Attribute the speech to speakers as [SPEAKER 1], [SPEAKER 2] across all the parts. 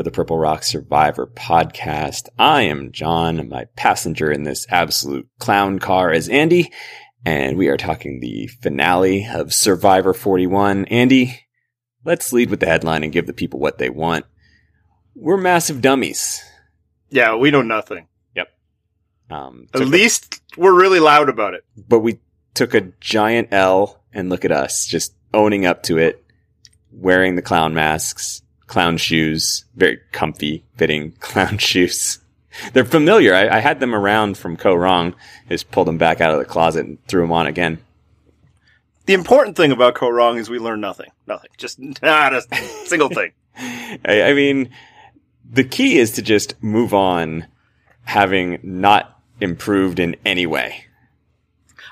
[SPEAKER 1] To the Purple Rock Survivor podcast. I am John. My passenger in this absolute clown car is Andy, and we are talking the finale of Survivor 41. Andy, let's lead with the headline and give the people what they want. We're massive dummies.
[SPEAKER 2] Yeah, we know nothing. Yep.
[SPEAKER 1] Um,
[SPEAKER 2] At
[SPEAKER 1] took a-
[SPEAKER 2] least we're really loud about it.
[SPEAKER 1] but we took a giant L and look at us just owning up to it, wearing the clown masks, clown shoes, very comfy fitting clown shoes. They're familiar. I, I had them around from Kaoh Rong. Just pulled them back out of the closet and threw them on again.
[SPEAKER 2] The important thing about Kaoh Rong is we learn nothing. Nothing. Just not a single thing.
[SPEAKER 1] I, I mean, the key is to just move on, having not improved in any way.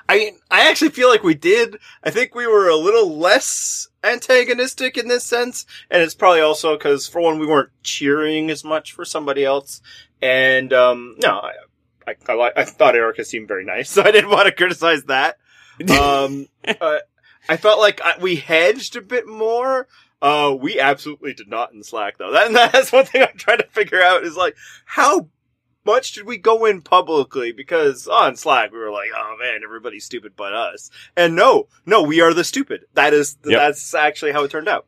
[SPEAKER 2] I I actually feel like we did. I think we were a little less antagonistic in this sense, and it's probably also because for one we weren't cheering as much for somebody else, and um no, I I, I, I thought Erika seemed very nice, so I didn't want to criticize that. Um, uh, I felt like I, we hedged a bit more. Uh, we absolutely did not in Slack though. That, that's one thing I'm trying to figure out is like how much did we go in publicly? Because on Slack we were like, oh man, everybody's stupid but us. And no, no, we are the stupid. That is
[SPEAKER 1] Yep.
[SPEAKER 2] that's actually how it turned out.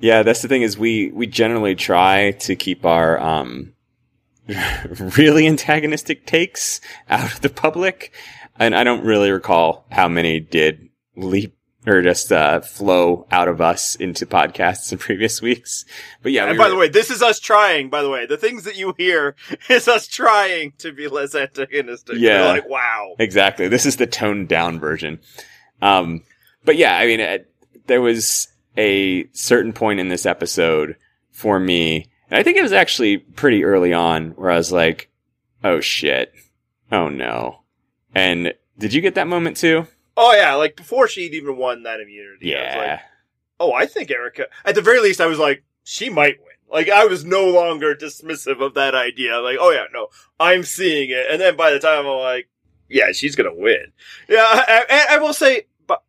[SPEAKER 1] Yeah, that's the thing is we we generally try to keep our um really antagonistic takes out of the public, and I don't really recall how many did leap or just uh, flow out of us into podcasts in previous weeks. But yeah,
[SPEAKER 2] and by
[SPEAKER 1] were-
[SPEAKER 2] the way, this is us trying. By the way, the things that you hear is us trying to be less antagonistic.
[SPEAKER 1] Yeah.
[SPEAKER 2] You're like wow.
[SPEAKER 1] Exactly. This is the toned down version. Um, but yeah, I mean, there was a certain point in this episode for me, and I think it was actually pretty early on where I was like, oh shit. Oh no. And did you get that moment too?
[SPEAKER 2] Oh yeah, like before she'd even won that immunity. I
[SPEAKER 1] Yeah.
[SPEAKER 2] like, oh, I think Erika. At the very least, I was like, she might win. Like I was no longer dismissive of that idea. Like, oh yeah, no, I'm seeing it. And then by the time I'm like, yeah, she's gonna win. Yeah, I, I, I will say, but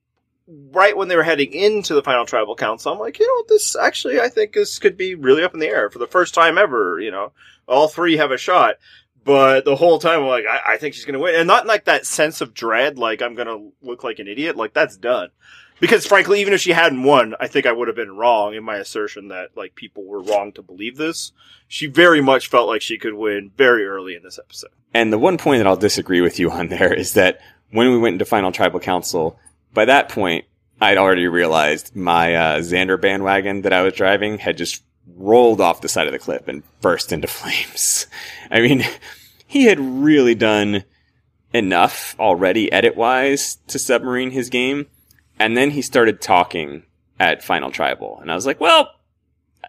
[SPEAKER 2] right when they were heading into the final tribal council, I'm like, you know, this actually, I think this could be really up in the air for the first time ever. You know, all three have a shot. But the whole time, I'm like, I, I think she's gonna win, and not like that sense of dread, like I'm gonna look like an idiot. Like that's done. Because frankly, even if she hadn't won, I think I would have been wrong in my assertion that like people were wrong to believe this. She very much felt like she could win very early in this episode.
[SPEAKER 1] And the one point that I'll disagree with you on there is that when we went into Final Tribal Council, by that point, I'd already realized my uh, Xander bandwagon that I was driving had just rolled off the side of the cliff and burst into flames. I mean, he had really done enough already edit wise to submarine his game. And then he started talking at Final Tribal. And I was like, well,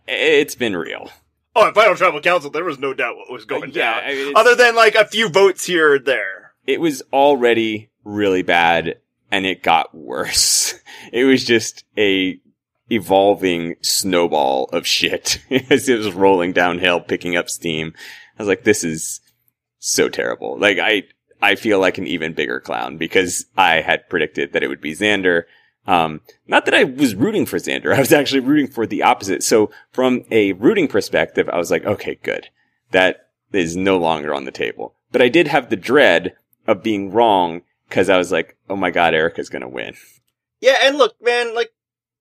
[SPEAKER 1] it's been real.
[SPEAKER 2] Oh, in Final Tribal Council, there was no doubt what was going
[SPEAKER 1] Yeah,
[SPEAKER 2] down,
[SPEAKER 1] I mean,
[SPEAKER 2] other than like a few votes here or there.
[SPEAKER 1] it was already really bad and it got worse. It was just a evolving snowball of shit as it was rolling downhill, picking up steam. I was like, this is so terrible. Like I, I feel like an even bigger clown because I had predicted that it would be Xander. Um, not that I was rooting for Xander. I was actually rooting for the opposite. So from a rooting perspective, I was like, okay, good. That is no longer on the table. But I did have the dread of being wrong because I was like, oh my God, Erika's going to win.
[SPEAKER 2] Yeah, and look, man, like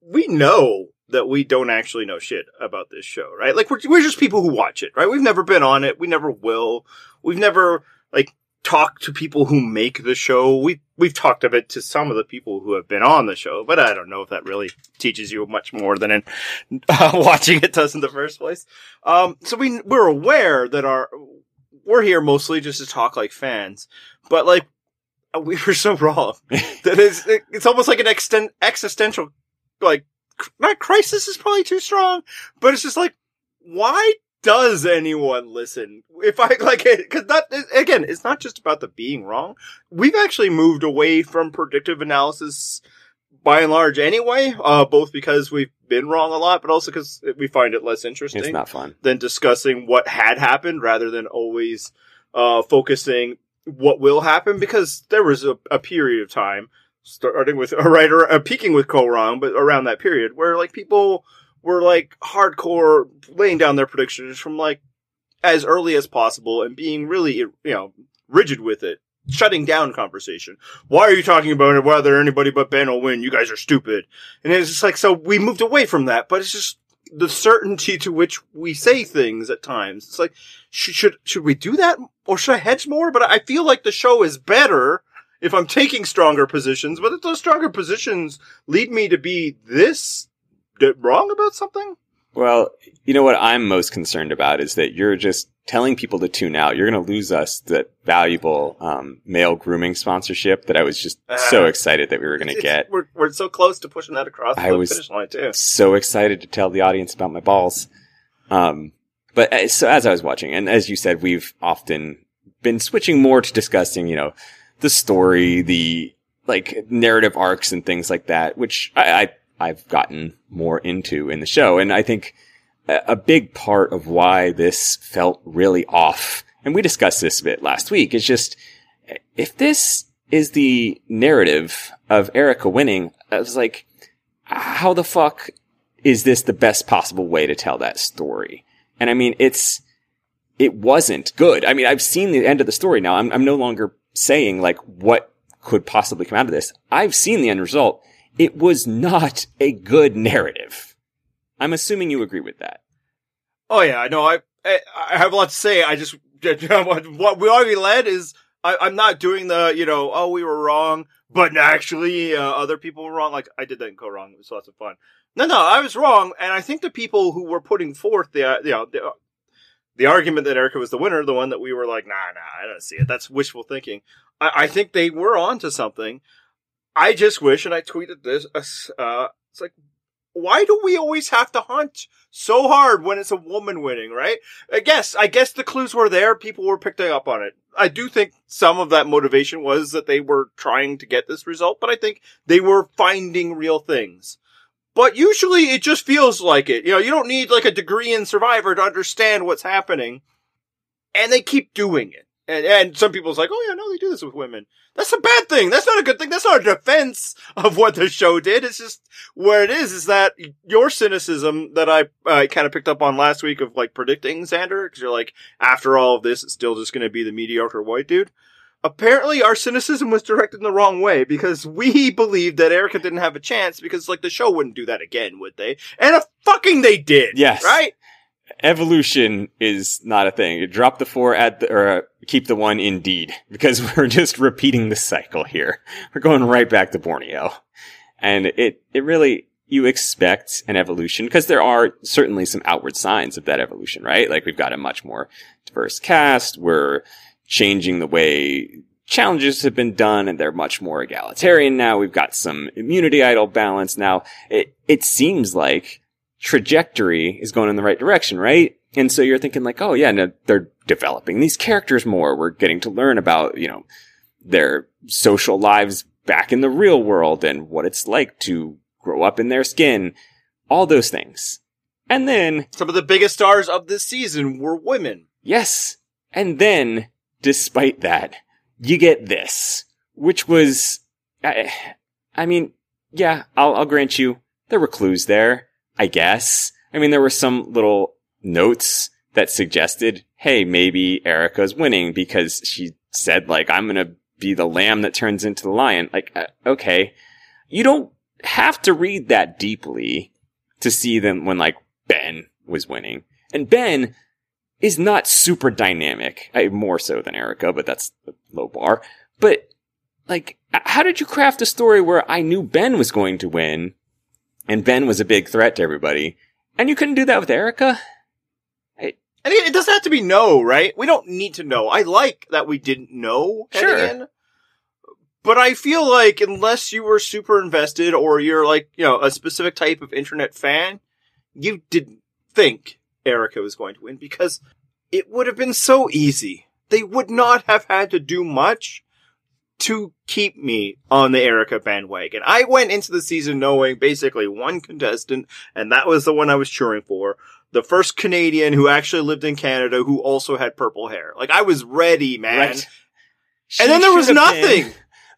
[SPEAKER 2] we know that we don't actually know shit about this show, right? Like we're we're just people who watch it, right? We've never been on it. We never will. We've never like talked to people who make the show. We we've talked a bit to some of the people who have been on the show, but I don't know if that really teaches you much more than in uh, watching it does in the first place. Um, so we we're aware that our we're here mostly just to talk like fans, but like we were so wrong that is it's almost like an exten- existential like not crisis is probably too strong but it's just like why does anyone listen if i like it because not again it's not just about the being wrong we've actually moved away from predictive analysis by and large anyway uh both because we've been wrong a lot but also because we find it less interesting
[SPEAKER 1] It's not fun.
[SPEAKER 2] than discussing what had happened rather than always uh, focusing what will happen because there was a, a period of time starting with right or uh, peaking with Kaoh Rong, but around that period where like people were like hardcore laying down their predictions from like as early as possible and being really, you know, rigid with it. Shutting down conversation. Why are you talking about it? Whether anybody but Ben will win? You guys are stupid. And it's just like, so we moved away from that, but it's just the certainty to which we say things at times. It's like, should, should, should we do that? Or should I hedge more? But I feel like the show is better if I'm taking stronger positions, but if those stronger positions lead me to be this wrong about something?
[SPEAKER 1] Well, you know what I'm most concerned about is that you're just telling people to tune out. You're going to lose us that valuable um, male grooming sponsorship that I was just uh, so excited that we were going to get.
[SPEAKER 2] We're, we're so close to pushing that across I the finish line too.
[SPEAKER 1] So excited to tell the audience about my balls. Um, but uh, so as I was watching, and as you said, we've often been switching more to discussing, you know, the story, the like narrative arcs and things like that, which I, I I've gotten more into in the show. And I think a big part of why this felt really off, and we discussed this a bit last week, is just if this is the narrative of Erika winning, I was like, how the fuck is this the best possible way to tell that story? And I mean, it's, it wasn't good. I mean, I've seen the end of the story now. I'm, I'm no longer saying like what could possibly come out of this. I've seen the end result it was not a good narrative. I'm assuming you agree with that.
[SPEAKER 2] Oh yeah, no, I I have a lot to say. I just what we already led is I, am not doing the you know oh we were wrong, but actually uh, other people were wrong. Like I did that in Kaoh Rong. It was lots of fun. No, no, I was wrong, and I think the people who were putting forth the you know the, the argument that Erika was the winner, the one that we were like, nah, nah, I don't see it. That's wishful thinking. I, I think they were onto something. I just wish, and I tweeted this, uh, it's like, why do we always have to hunt so hard when it's a woman winning, right? I guess, I guess the clues were there. People were picking up on it. I do think some of that motivation was that they were trying to get this result, but I think they were finding real things. But usually it just feels like it. You know, you don't need like a degree in Survivor to understand what's happening. And they keep doing it. And, and some people's like, oh yeah, no, they do this with women. That's a bad thing. That's not a good thing. That's not a defense of what the show did. It's just where it is, is that your cynicism that I uh, kind of picked up on last week of like predicting Xander, because you're like, after all of this, it's still just going to be the mediocre white dude. Apparently our cynicism was directed in the wrong way because we believed that Erika didn't have a chance because like the show wouldn't do that again, would they? And a fucking they did.
[SPEAKER 1] Yes.
[SPEAKER 2] Right?
[SPEAKER 1] evolution is not a thing. You drop the four, at the, or uh, keep the one indeed, because we're just repeating the cycle here. We're going right back to Borneo. And it, it really, you expect an evolution because there are certainly some outward signs of that evolution, right? Like we've got a much more diverse cast. We're changing the way challenges have been done and they're much more egalitarian now. We've got some immunity idol balance now. It, it seems like trajectory is going in the right direction, right? And so you're thinking like, oh yeah, no, they're developing these characters more. We're getting to learn about, you know, their social lives back in the real world and what it's like to grow up in their skin. All those things. And then
[SPEAKER 2] some of the biggest stars of this season were women.
[SPEAKER 1] Yes. And then, despite that, you get this, which was, I, I mean, yeah, I'll, I'll grant you, there were clues there. I guess. I mean, there were some little notes that suggested, hey, maybe Erika's winning because she said, like, I'm to be the lamb that turns into the lion. Like, uh, okay. You don't have to read that deeply to see them when, like, Ben was winning. And Ben is not super dynamic, I, more so than Erika, but that's a low bar. But, like, how did you craft a story where I knew Ben was going to win and Ben was a big threat to everybody. And you couldn't do that with Erika?
[SPEAKER 2] I, I it doesn't have to be no, right? We don't need to know. I like that we didn't know
[SPEAKER 1] sure.
[SPEAKER 2] In, but I feel like unless you were super invested or you're like, you know, a specific type of internet fan, you didn't think Erika was going to win because it would have been so easy. They would not have had to do much to keep me on the Erika bandwagon. I went into the season knowing basically one contestant, and that was the one I was cheering for. The first Canadian who actually lived in Canada who also had purple hair. Like I was ready, man. Right. And then there was nothing.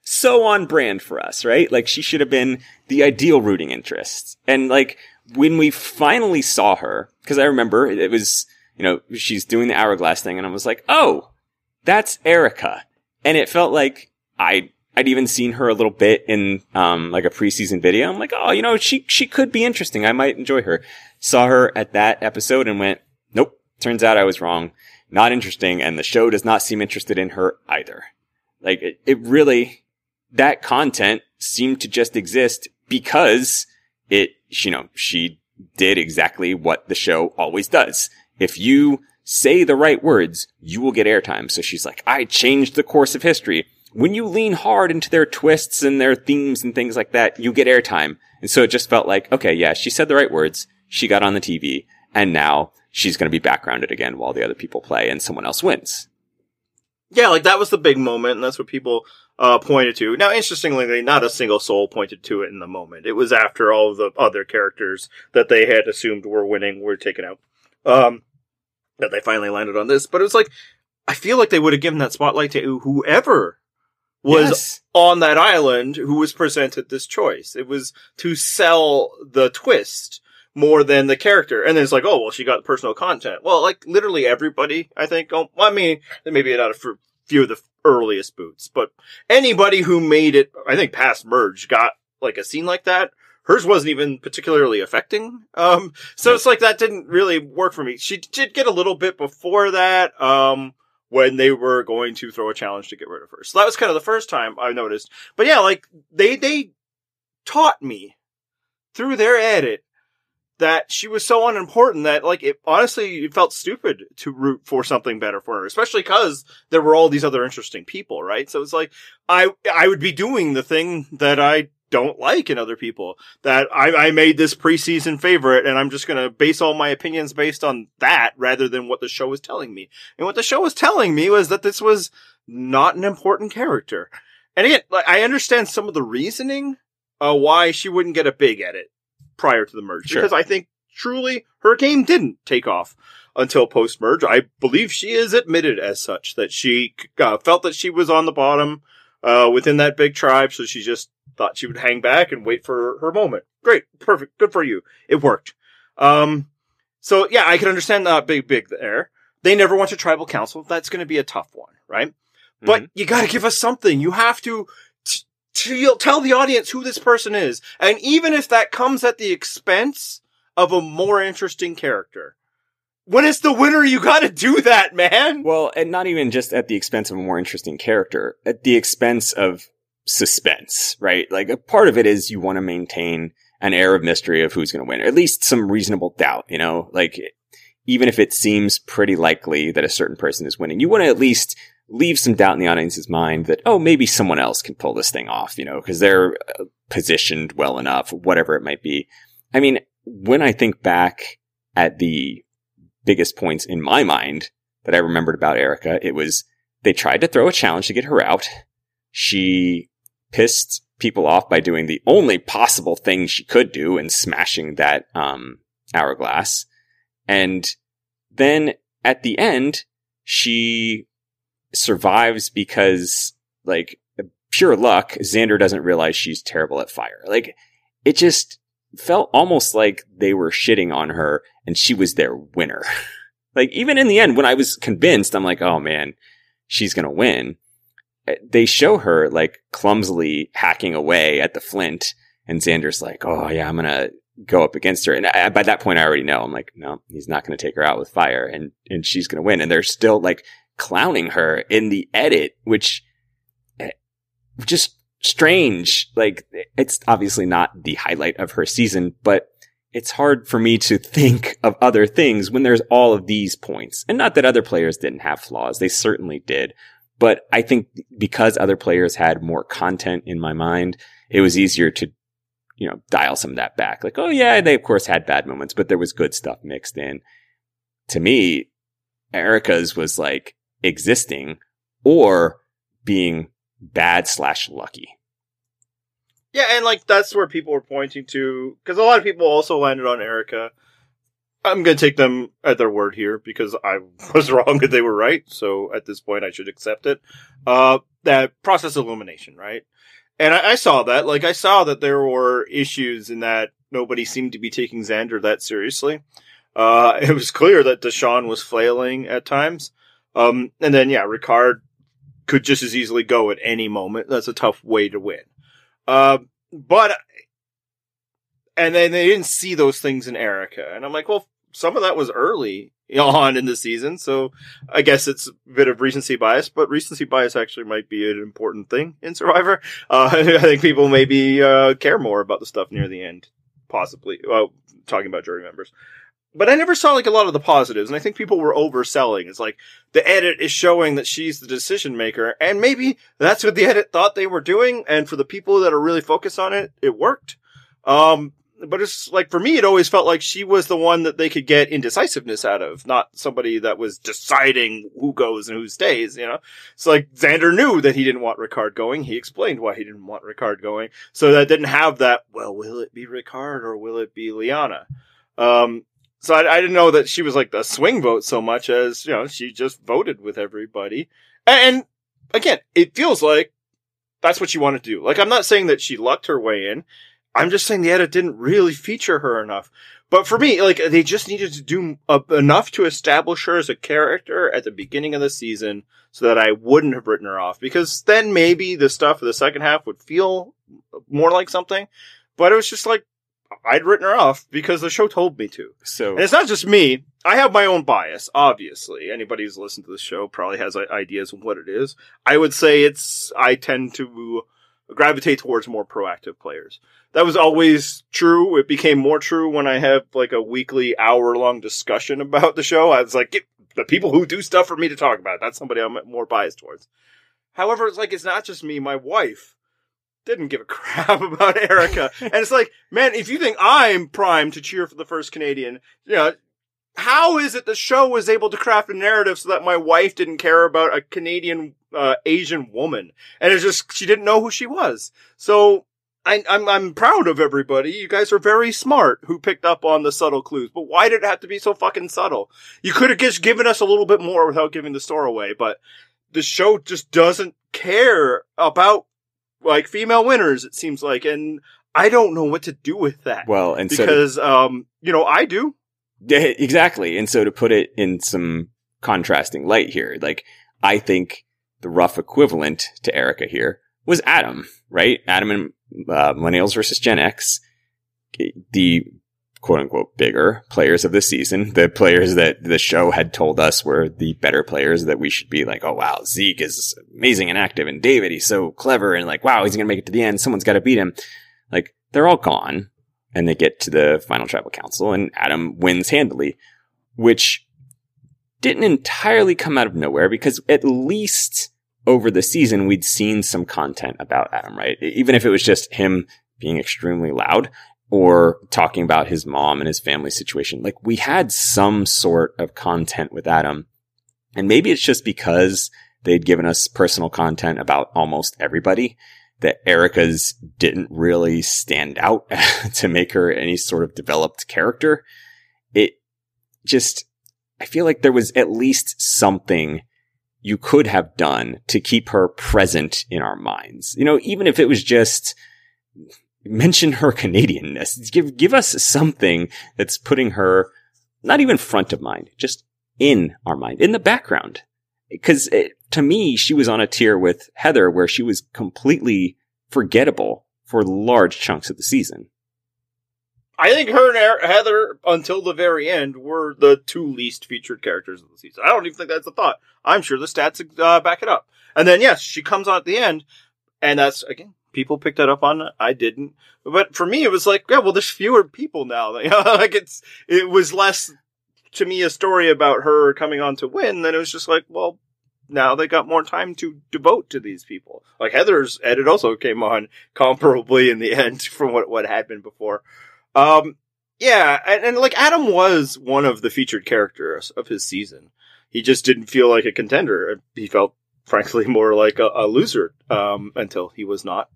[SPEAKER 1] So on brand for us, right? Like she should have been the ideal rooting interest. And like when we finally saw her, because I remember it was, you know, she's doing the hourglass thing, and I was like, oh, that's Erika. And it felt like I I'd even seen her a little bit in um like a preseason video. I'm like, oh, you know, she she could be interesting. I might enjoy her. Saw her at that episode and went, nope. Turns out I was wrong. Not interesting, and the show does not seem interested in her either. Like it, it really that content seemed to just exist because it you know she did exactly what the show always does. If you say the right words, you will get airtime. So she's like, I changed the course of history when you lean hard into their twists and their themes and things like that, you get airtime. And so it just felt like, okay, yeah, she said the right words. She got on the TV and now she's going to be backgrounded again while the other people play and someone else wins.
[SPEAKER 2] Yeah, like that was the big moment and that's what people uh, pointed to. Now, interestingly, not a single soul pointed to it in the moment. It was after all of the other characters that they had assumed were winning were taken out. Um, that they finally landed on this. But it was like, I feel like they would have given that spotlight to whoever was yes. on that island who was presented this choice. It was to sell the twist more than the character. And then it's like, oh, well, she got personal content. Well, like literally everybody, I think. Oh, I mean, maybe not a few of the earliest boots, but anybody who made it, I think past merge got like a scene like that. Hers wasn't even particularly affecting. Um, so it's like that didn't really work for me. She did get a little bit before that. Um, when they were going to throw a challenge to get rid of her. So that was kind of the first time I noticed. But yeah, like they they taught me through their edit that she was so unimportant that like it honestly it felt stupid to root for something better for her, especially because there were all these other interesting people, right? So it's like I I would be doing the thing that I don't like in other people. That I, I made this preseason favorite and I'm just going to base all my opinions based on that rather than what the show was telling me. And what the show was telling me was that this was not an important character. And again, like, I understand some of the reasoning uh, why she wouldn't get a big edit prior to the merge sure. because I think truly her game didn't take off until post merge. I believe she is admitted as such that she uh, felt that she was on the bottom uh, within that big tribe, so she just thought she would hang back and wait for her moment. Great, perfect, good for you. It worked. Um, so yeah, I can understand that big, big there. They never went to tribal council. That's going to be a tough one, right? Mm-hmm. But you got to give us something. You have to t- t- tell the audience who this person is, and even if that comes at the expense of a more interesting character, when it's the winner, you gotta do that, man.
[SPEAKER 1] Well, and not even just at the expense of a more interesting character, at the expense of suspense, right? Like a part of it is you want to maintain an air of mystery of who's to win, or at least some reasonable doubt, you know, like even if it seems pretty likely that a certain person is winning, you want to at least leave some doubt in the audience's mind that, oh, maybe someone else can pull this thing off, you know, because they're uh, positioned well enough, whatever it might be. I mean, when I think back at the biggest points in my mind that I remembered about Erika, it was they tried to throw a challenge to get her out. She pissed people off by doing the only possible thing she could do and smashing that um, hourglass. And then at the end, she survives because, like, pure luck, Xander doesn't realize she's terrible at fire. Like, it just felt almost like they were shitting on her and she was their winner. like, even in the end, when I was convinced, I'm like, oh man, she's gonna win eh, they show her like clumsily hacking away at the flint, and Xander's like, "Oh yeah, I'm gonna go up against her." And I, by that point, I already know. I'm like, "No, he's not gonna take her out with fire, and and she's gonna win." And they're still like clowning her in the edit, which eh, just strange. Like it's obviously not the highlight of her season, but it's hard for me to think of other things when there's all of these points. And not that other players didn't have flaws. They certainly did. But I think because other players had more content in my mind, it was easier to, you know, dial some of that back. Like, oh yeah, they of course had bad moments, but there was good stuff mixed in. To me, Erika's was like existing or being bad slash lucky.
[SPEAKER 2] Yeah, and like that's where people were pointing to because a lot of people also landed on Erika I'm going to take them at their word here because I was wrong and they were right. So at this point, I should accept it. Uh, that process illumination, right? And I, I saw that. Like, I saw that there were issues in that nobody seemed to be taking Xander that seriously. Uh, it was clear that Deshawn was flailing at times. Um, and then, yeah, Ricard could just as easily go at any moment. That's a tough way to win. Uh, but, and then they didn't see those things in Erika. And I'm like, well, some of that was early on in the season. So I guess it's a bit of recency bias, but recency bias actually might be an important thing in Survivor. Uh, I think people maybe, uh, care more about the stuff near the end, possibly. Well, talking about jury members. But I never saw like a lot of the positives, and I think people were overselling. It's like the edit is showing that she's the decision maker, and maybe that's what the edit thought they were doing. And for the people that are really focused on it, it worked. Um, but it's like for me, it always felt like she was the one that they could get indecisiveness out of, not somebody that was deciding who goes and who stays. You know, it's like Xander knew that he didn't want Ricard going. He explained why he didn't want Ricard going, so that didn't have that. Well, will it be Ricard or will it be Liana? Um, so I, I didn't know that she was like a swing vote so much as you know she just voted with everybody. And again, it feels like that's what she wanted to do. Like I'm not saying that she lucked her way in. I'm just saying the edit didn't really feature her enough. But for me, like they just needed to do enough to establish her as a character at the beginning of the season, so that I wouldn't have written her off. Because then maybe the stuff of the second half would feel more like something. But it was just like I'd written her off because the show told me to.
[SPEAKER 1] So
[SPEAKER 2] And it's not just me. I have my own bias, obviously. Anybody who's listened to the show probably has uh, ideas of what it is. I would say it's, I tend to gravitate towards more proactive players. That was always true. It became more true when I have like a weekly hour long discussion about the show. I was like, get the people who do stuff for me to talk about. That's somebody I'm more biased towards. However, it's like, it's not just me. My wife didn't give a crap about Erika. and it's like, man, if you think I'm primed to cheer for the first Canadian, you know, how is it the show was able to craft a narrative so that my wife didn't care about a Canadian uh, Asian woman, and it's just she didn't know who she was. So I, I'm I'm proud of everybody. You guys are very smart who picked up on the subtle clues. But why did it have to be so fucking subtle? You could have just given us a little bit more without giving the store away. But the show just doesn't care about like female winners. It seems like, and I don't know what to do with that.
[SPEAKER 1] well, and so to-
[SPEAKER 2] because um, you know, I do.
[SPEAKER 1] Exactly. And so to put it in some contrasting light here, like I think the rough equivalent to Erika here was Adam, right? Adam and uh, Millennials versus Gen X, the quote unquote bigger players of the season, the players that the show had told us were the better players that we should be like, oh wow, Zeke is amazing and active, and David he's so clever, and like wow, he's gonna make it to the end. Someone's got to beat him. Like they're all gone and they get to the final tribal council and Adam wins handily, which didn't entirely come out of nowhere because at least over the season we'd seen some content about Adam, right? Even if it was just him being extremely loud or talking about his mom and his family situation. Like we had some sort of content with Adam. And maybe it's just because they'd given us personal content about almost everybody that Erika's didn't really stand out to make her any sort of developed character. It just, I feel like there was at least something you could have done to keep her present in our minds. You know, even if it was just mention her Canadianness, give, give us something that's putting her not even front of mind, just in our mind, in the background. Because to me, she was on a tier with Heather where she was completely forgettable for large chunks of the season.
[SPEAKER 2] I think her and Er- Heather, until the very end, were the two least featured characters of the season. I don't even think that's a thought. I'm sure the stats uh, back it up. And then, yes, she comes on at the end, and that's, again, people picked that up on. I didn't. But for me, it was like, yeah, well, there's fewer people now. Like it's, it was less, to me, a story about her coming on to win than it was just like, well, now they got more time to devote to these people. Like Heather's edit also came on comparably in the end from what, what had been before. Um, yeah, and, and like Adam was one of the featured characters of his season. He just didn't feel like a contender. He felt, frankly, more like a, a loser um, until he was not.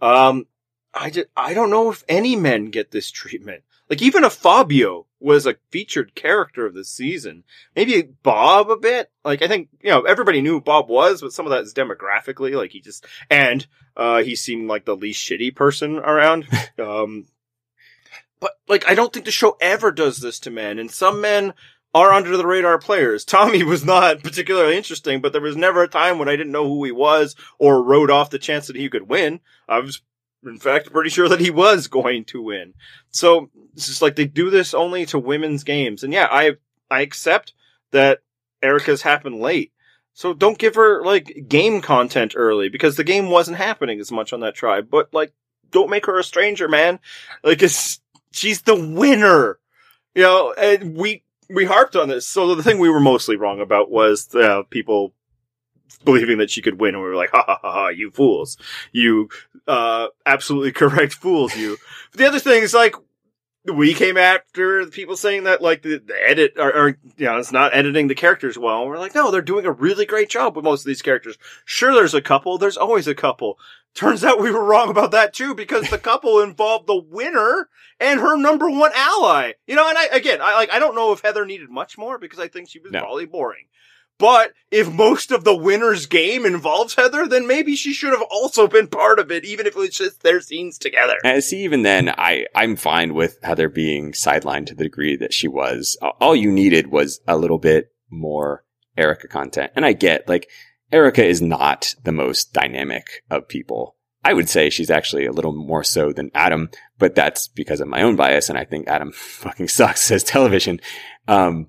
[SPEAKER 2] Um, I just, I don't know if any men get this treatment. Like even a Fabio was a featured character of the season. Maybe Bob a bit. Like I think, you know, everybody knew who Bob was, but some of that is demographically, like he just, and, uh, he seemed like the least shitty person around. um, but like, I don't think the show ever does this to men. And some men are under the radar players. Tommy was not particularly interesting, but there was never a time when I didn't know who he was or wrote off the chance that he could win. I was, in fact, pretty sure that he was going to win. So it's just like they do this only to women's games. And yeah, I, I accept that Erika's happened late. So don't give her like game content early because the game wasn't happening as much on that tribe. But like, don't make her a stranger, man. Like it's, she's the winner. You know, and we, we harped on this. So the thing we were mostly wrong about was uh, people believing that she could win, and we were like, ha ha ha ha, you fools, you uh, absolutely correct fools, you. But the other thing is like. We came after the people saying that like the, the edit or, or you know it's not editing the characters well. And we're like, no, they're doing a really great job with most of these characters. Sure, there's a couple. There's always a couple. Turns out we were wrong about that too because the couple involved the winner and her number one ally. You know, and I again, I like I don't know if Heather needed much more because I think she was
[SPEAKER 1] No.
[SPEAKER 2] probably boring. But if most of the winner's game involves Heather, then maybe she should have also been part of it, even if it's just their scenes together.
[SPEAKER 1] And see, even then, I, I'm fine with Heather being sidelined to the degree that she was. All you needed was a little bit more Erika content. And I get, like, Erika is not the most dynamic of people. I would say she's actually a little more so than Adam, but that's because of my own bias, and I think Adam fucking sucks as television. Um,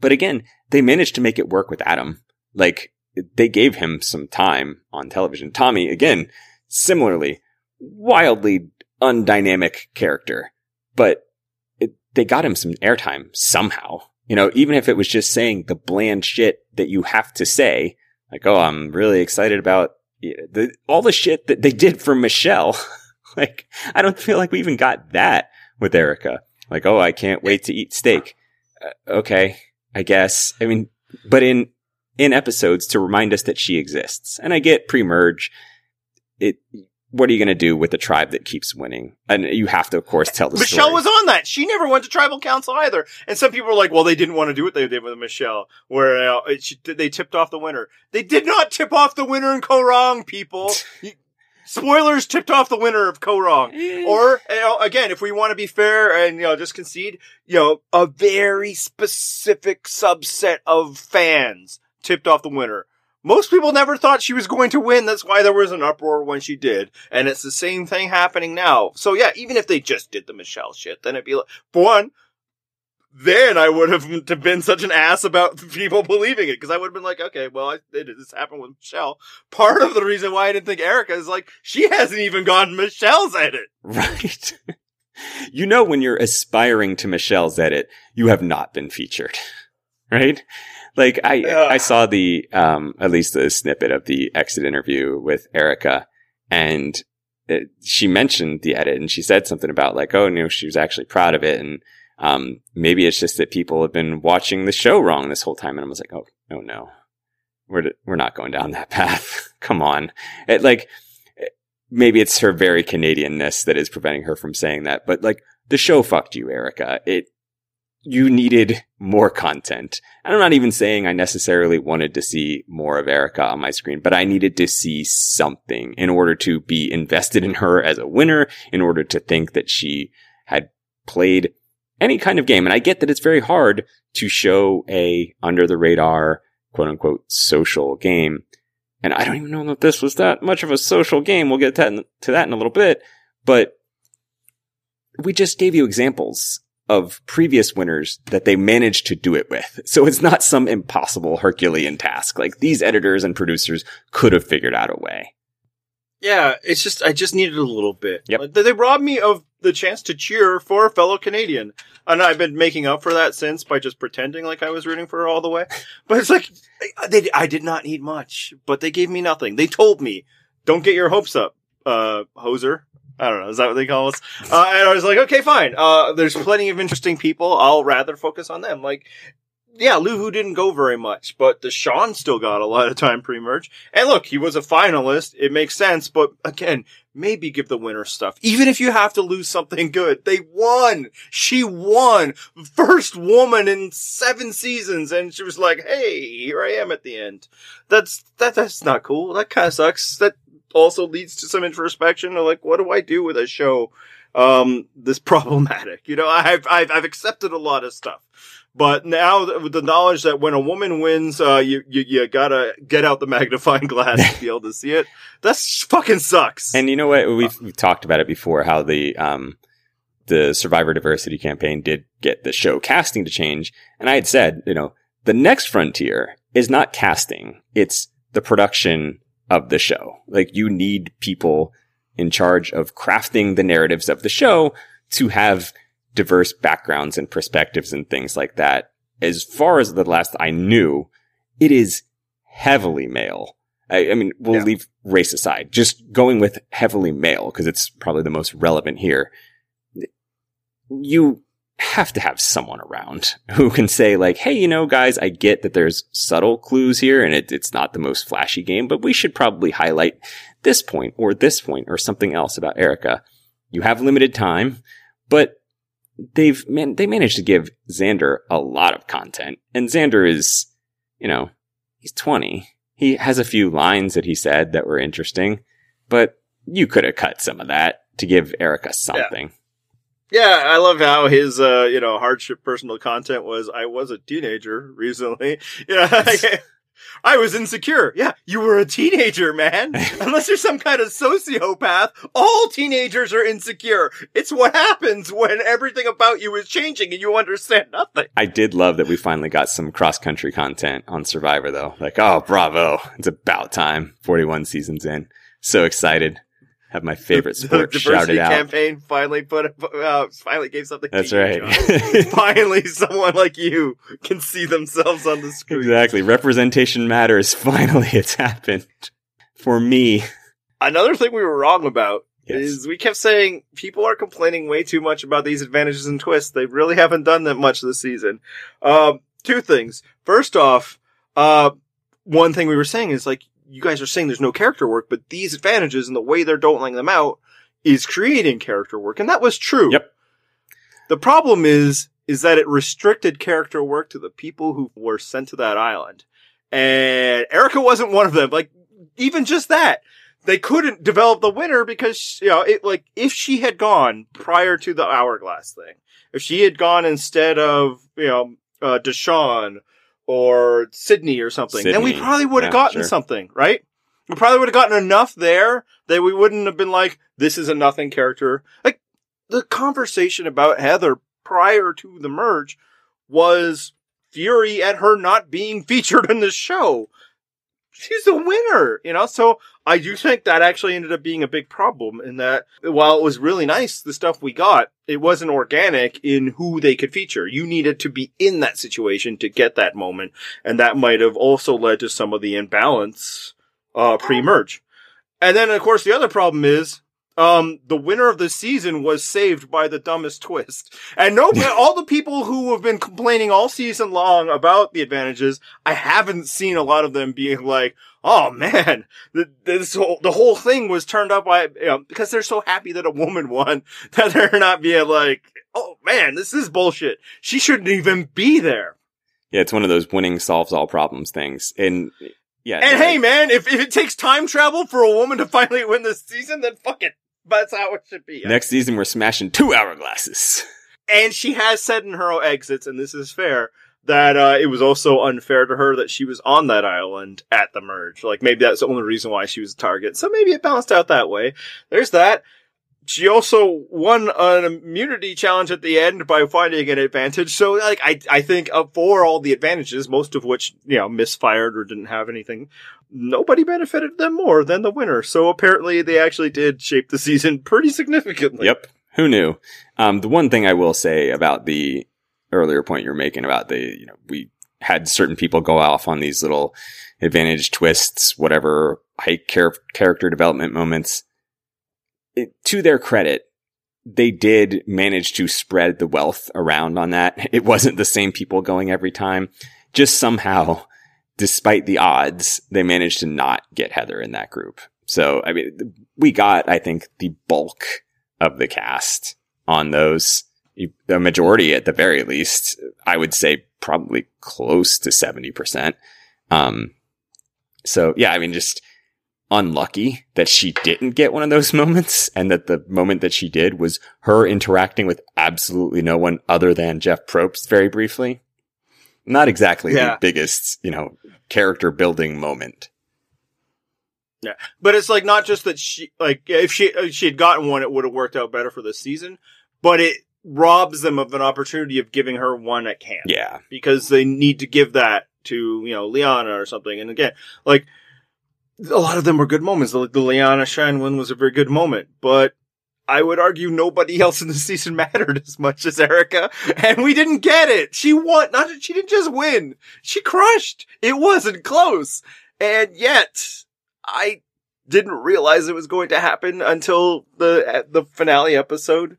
[SPEAKER 1] but again, they managed to make it work with Adam. Like, they gave him some time on television. Tommy, again, similarly, wildly undynamic character, but it, they got him some airtime somehow. You know, even if it was just saying the bland shit that you have to say, like, oh, I'm really excited about the, all the shit that they did for Michelle. like, I don't feel like we even got that with Erika. Like, oh, I can't wait to eat steak. Uh, okay, I guess. I mean, but in in episodes to remind us that she exists. And I get pre-merge. It. What are you going to do with the tribe that keeps winning? And you have to, of course, tell the
[SPEAKER 2] Michelle
[SPEAKER 1] story.
[SPEAKER 2] was on that. She never went to tribal council either. And some people were like, well, they didn't want to do what they did with Michelle, where uh, it, she, they tipped off the winner. They did not tip off the winner in Kaoh Rong, people. Spoilers tipped off the winner of Kaoh
[SPEAKER 1] Rong.
[SPEAKER 2] Or, you know, again, if we want to be fair and, you know, just concede, you know, a very specific subset of fans tipped off the winner. Most people never thought she was going to win. That's why there was an uproar when she did. And it's the same thing happening now. So yeah, even if they just did the Michelle shit, then it'd be like, one, then I would have been such an ass about people believing it because I would have been like, okay, well, I, it, this happened with Michelle. Part of the reason why I didn't think Erika is like, she hasn't even gotten Michelle's edit.
[SPEAKER 1] Right. you know, when you're aspiring to Michelle's edit, you have not been featured. Right? Like I,
[SPEAKER 2] Yeah.
[SPEAKER 1] I saw the, um, at least the snippet of the exit interview with Erika and it, she mentioned the edit and she said something about like, oh, you know, she was actually proud of it. And, um, maybe it's just that people have been watching the show wrong this whole time. And I was like, oh, oh no, we're, we're not going down that path. Come on. It, like, maybe it's her very Canadianness that is preventing her from saying that, but like the show fucked you, Erika. It, you needed more content. And I'm not even saying I necessarily wanted to see more of Erika on my screen, but I needed to see something in order to be invested in her as a winner, in order to think that she had played any kind of game. And I get that it's very hard to show a under the radar, quote unquote, social game. And I don't even know that this was that much of a social game. We'll get to that in, to that in a little bit, but we just gave you examples of previous winners that they managed to do it with. So it's not some impossible Herculean task. Like these editors and producers could have figured out a way.
[SPEAKER 2] Yeah, it's just I just needed a little bit.
[SPEAKER 1] Yep.
[SPEAKER 2] Like, they robbed me of the chance to cheer for a fellow Canadian, and I've been making up for that since by just pretending like I was rooting for her all the way. But it's like they, I did not need much, but they gave me nothing. They told me, "Don't get your hopes up, uh, hoser." I don't know. Is that what they call us? Uh, and I was like, okay, fine. Uh, there's plenty of interesting people. I'll rather focus on them. Like, yeah, Luvu didn't go very much, but Deshawn still got a lot of time pre-merge. And look, he was a finalist. It makes sense, but again, maybe give the winner stuff. Even if you have to lose something good. They won. She won. First woman in seven seasons. And she was like, Hey, here I am at the end. That's, that, that's not cool. That kind of sucks. That also leads to some introspection of like, what do I do with a show, um, this problematic? You know, I've, I've, I've accepted a lot of stuff. But now with the knowledge that when a woman wins, uh, you, you, you gotta get out the magnifying glass to be able to see it. That's fucking sucks.
[SPEAKER 1] And you know what? We've, we've talked about it before how the, um, the Survivor Diversity campaign did get the show casting to change. And I had said, you know, the next frontier is not casting. It's the production of the show. Like you need people in charge of crafting the narratives of the show to have diverse backgrounds and perspectives and things like that. As far as the last I knew, it is heavily male. I, I mean, we'll yeah. leave race aside. Just going with heavily male because it's probably the most relevant here. You have to have someone around who can say like, Hey, you know, guys, I get that there's subtle clues here and it, it's not the most flashy game, but we should probably highlight this point or this point or something else about Erika. You have limited time, but they've man, they managed to give Xander a lot of content. And Xander is, you know, he's 20. He has a few lines that he said that were interesting, but you could have cut some of that to give Erika something.
[SPEAKER 2] Yeah. Yeah I love how his, uh, you know, hardship personal content was, I was a teenager recently. Yeah. I was insecure. Yeah, you were a teenager, man. Unless you're some kind of sociopath, all teenagers are insecure. It's what happens when everything about you is changing and you understand nothing.
[SPEAKER 1] I did love that we finally got some cross country content on Survivor though. Like, oh, bravo. It's about time. 41 seasons in. So excited have my favorite sport the shouted out.
[SPEAKER 2] campaign finally put uh, finally gave something.
[SPEAKER 1] That's right.
[SPEAKER 2] finally, someone like you can see themselves on the screen.
[SPEAKER 1] Exactly. Representation matters. Finally, it's happened for me.
[SPEAKER 2] Another thing we were wrong about yes. is we kept saying people are complaining way too much about these advantages and twists. They really haven't done that much this season. Um, two things. First off, uh, one thing we were saying is like you guys are saying there's no character work, but these advantages and the way they're doling them out is creating character work. And that was true.
[SPEAKER 1] Yep.
[SPEAKER 2] The problem is, is that it restricted character work to the people who were sent to that island. And Erika wasn't one of them. Like, even just that, they couldn't develop the winner because, you know, it, like, if she had gone prior to the hourglass thing, if she had gone instead of, you know, uh, Deshawn or Sydney or something, Sydney. then we probably would have yeah, gotten sure. something, right? We probably would have gotten enough there that we wouldn't have been like, this is a nothing character. Like, the conversation about Heather prior to the merge was fury at her not being featured in the show she's a winner, you know? So I do think that actually ended up being a big problem in that while it was really nice, the stuff we got, it wasn't organic in who they could feature. You needed to be in that situation to get that moment. And that might have also led to some of the imbalance, uh, pre-merge. And then, of course, the other problem is um, the winner of the season was saved by the dumbest twist. And no, all the people who have been complaining all season long about the advantages, I haven't seen a lot of them being like, "Oh man, the, this whole the whole thing was turned up by you know, because they're so happy that a woman won that they're not being like, oh man, this is bullshit. She shouldn't even be there."
[SPEAKER 1] Yeah, it's one of those winning solves all problems things, and yeah.
[SPEAKER 2] And hey, man, if, if it takes time travel for a woman to finally win this season, then fuck it. That's how it should be.
[SPEAKER 1] Next season, we're smashing two hourglasses.
[SPEAKER 2] And she has said in her exits, and this is fair, that uh, it was also unfair to her that she was on that island at the merge. Like maybe that's the only reason why she was a target. So maybe it balanced out that way. There's that. She also won an immunity challenge at the end by finding an advantage. So like I I think for all the advantages, most of which you know misfired or didn't have anything, nobody benefited them more than the winner. So apparently they actually did shape the season pretty significantly.
[SPEAKER 1] Yep. Who knew? Um, the one thing I will say about the earlier point you're making about the, you know, we had certain people go off on these little advantage twists, whatever high char- character development moments. To their credit, they did manage to spread the wealth around on that. It wasn't the same people going every time. Just somehow, despite the odds, they managed to not get Heather in that group. So, I mean, we got, I think, the bulk of the cast on those. The majority, at the very least, I would say probably close to 70%. Um, so yeah, I mean, just unlucky that she didn't get one of those moments and that the moment that she did was her interacting with absolutely no one other than Jeff Probst very briefly. Not exactly yeah. the biggest, you know, character building moment.
[SPEAKER 2] Yeah. But it's like not just that she like if she if she had gotten one it would have worked out better for the season, but it robs them of an opportunity of giving her one at camp.
[SPEAKER 1] Yeah.
[SPEAKER 2] Because they need to give that to, you know, Liana or something. And again, like a lot of them were good moments. The, the Liana Shine one was a very good moment, but I would argue nobody else in the season mattered as much as Erika, and we didn't get it. She won, not, she didn't just win. She crushed. It wasn't close. And yet, I didn't realize it was going to happen until the, the finale episode.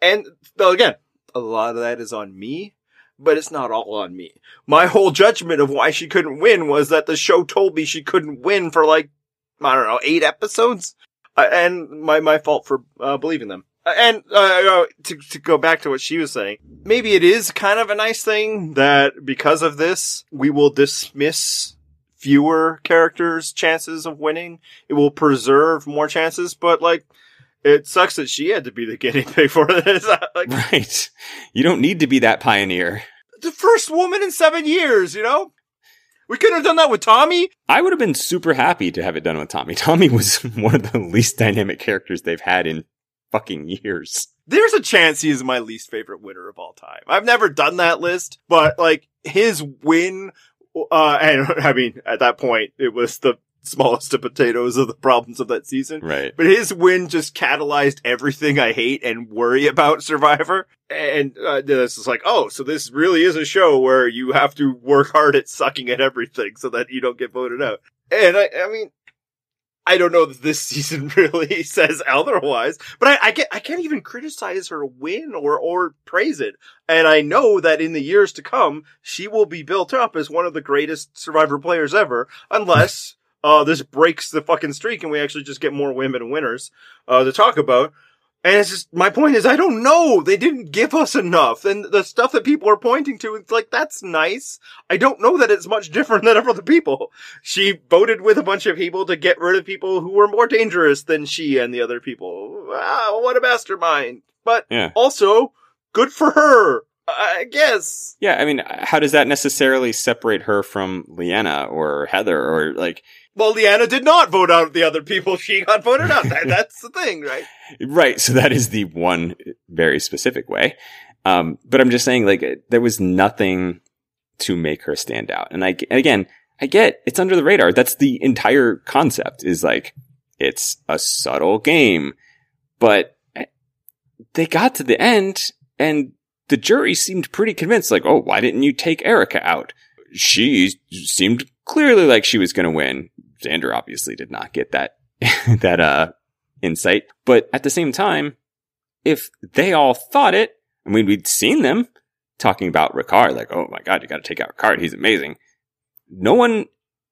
[SPEAKER 2] And again, a lot of that is on me but it's not all on me. My whole judgment of why she couldn't win was that the show told me she couldn't win for like, I don't know, eight episodes. Uh, and my, my fault for uh, believing them. And uh, uh, to, to go back to what she was saying, maybe it is kind of a nice thing that because of this, we will dismiss fewer characters' chances of winning. It will preserve more chances, but like, it sucks that she had to be the guinea pig for this.
[SPEAKER 1] like, right. You don't need to be that pioneer.
[SPEAKER 2] The first woman in seven years, you know? We could have done that with Tommy.
[SPEAKER 1] I would have been super happy to have it done with Tommy. Tommy was one of the least dynamic characters they've had in fucking years.
[SPEAKER 2] There's a chance he is my least favorite winner of all time. I've never done that list, but like his win, uh, and I mean, at that point, it was the smallest of potatoes of the problems of that season.
[SPEAKER 1] Right.
[SPEAKER 2] But his win just catalyzed everything I hate and worry about Survivor. And uh, this is like, oh, so this really is a show where you have to work hard at sucking at everything so that you don't get voted out. And I, I mean, I don't know that this season really says otherwise, but I, I get, I can't even criticize her win or, or praise it. And I know that in the years to come, she will be built up as one of the greatest survivor players ever, unless uh, this breaks the fucking streak and we actually just get more women winners, uh, to talk about. And it's just, my point is, I don't know. They didn't give us enough. And the stuff that people are pointing to, it's like, that's nice. I don't know that it's much different than other people. She voted with a bunch of people to get rid of people who were more dangerous than she and the other people. Wow, what a mastermind. But yeah. also, good for her. I guess.
[SPEAKER 1] Yeah, I mean, how does that necessarily separate her from Liana or Heather or like,
[SPEAKER 2] well, Liana did not vote out the other people. She got voted out. That, that's the thing, right?
[SPEAKER 1] Right. So that is the one very specific way. Um, but I'm just saying, like, there was nothing to make her stand out. And I, and again, I get it's under the radar. That's the entire concept is like, it's a subtle game, but they got to the end and the jury seemed pretty convinced, like, oh, why didn't you take Erika out? She seemed clearly like she was going to win. Xander obviously did not get that, that, uh, insight. But at the same time, if they all thought it, I mean, we'd seen them talking about Ricard, like, oh my God, you got to take out Ricard. He's amazing. No one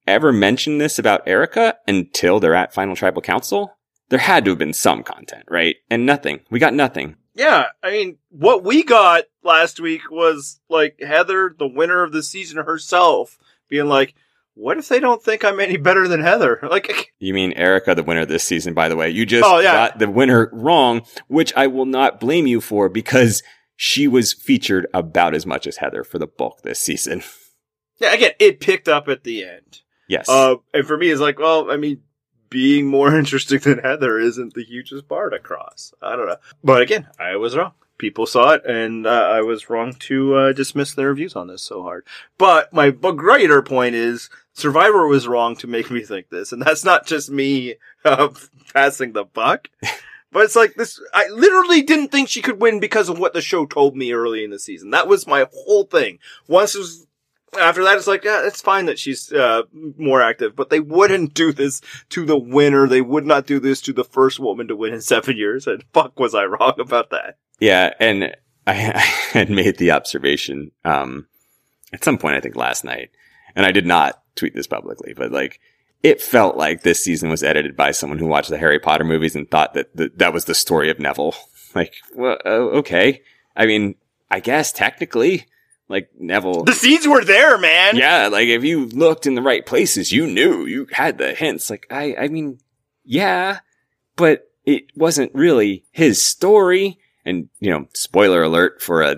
[SPEAKER 1] ever mentioned this about Erika until they're at Final Tribal Council. There had to have been some content, right? And nothing. We got nothing.
[SPEAKER 2] Yeah, I mean, what we got last week was like Heather, the winner of the season herself, being like, what if they don't think I'm any better than Heather? Like,
[SPEAKER 1] you mean Erika, the winner this season, by the way. You just oh, yeah. got the winner wrong, which I will not blame you for because she was featured about as much as Heather for the bulk this season.
[SPEAKER 2] Yeah, again, it picked up at the end.
[SPEAKER 1] Yes.
[SPEAKER 2] Uh, and for me, it's like, well, I mean, being more interesting than Heather isn't the hugest bar to cross. I don't know. But again, I was wrong people saw it, and uh, I was wrong to uh, dismiss their views on this so hard. But my greater point is Survivor was wrong to make me think this, and that's not just me uh, passing the buck. But it's like this, I literally didn't think she could win because of what the show told me early in the season. That was my whole thing. Once it was After that, it's like, yeah, it's fine that she's uh, more active, but they wouldn't do this to the winner. They would not do this to the first woman to win in seven years. And fuck, was I wrong about that?
[SPEAKER 1] Yeah, and I, I had made the observation um, at some point, I think last night, and I did not tweet this publicly, but like it felt like this season was edited by someone who watched the Harry Potter movies and thought that th- that was the story of Neville. Like, well, uh, okay. I mean, I guess technically, like Neville.
[SPEAKER 2] The seeds were there, man.
[SPEAKER 1] Yeah, like if you looked in the right places, you knew you had the hints. Like I, I mean, yeah, but it wasn't really his story. And you know, spoiler alert for a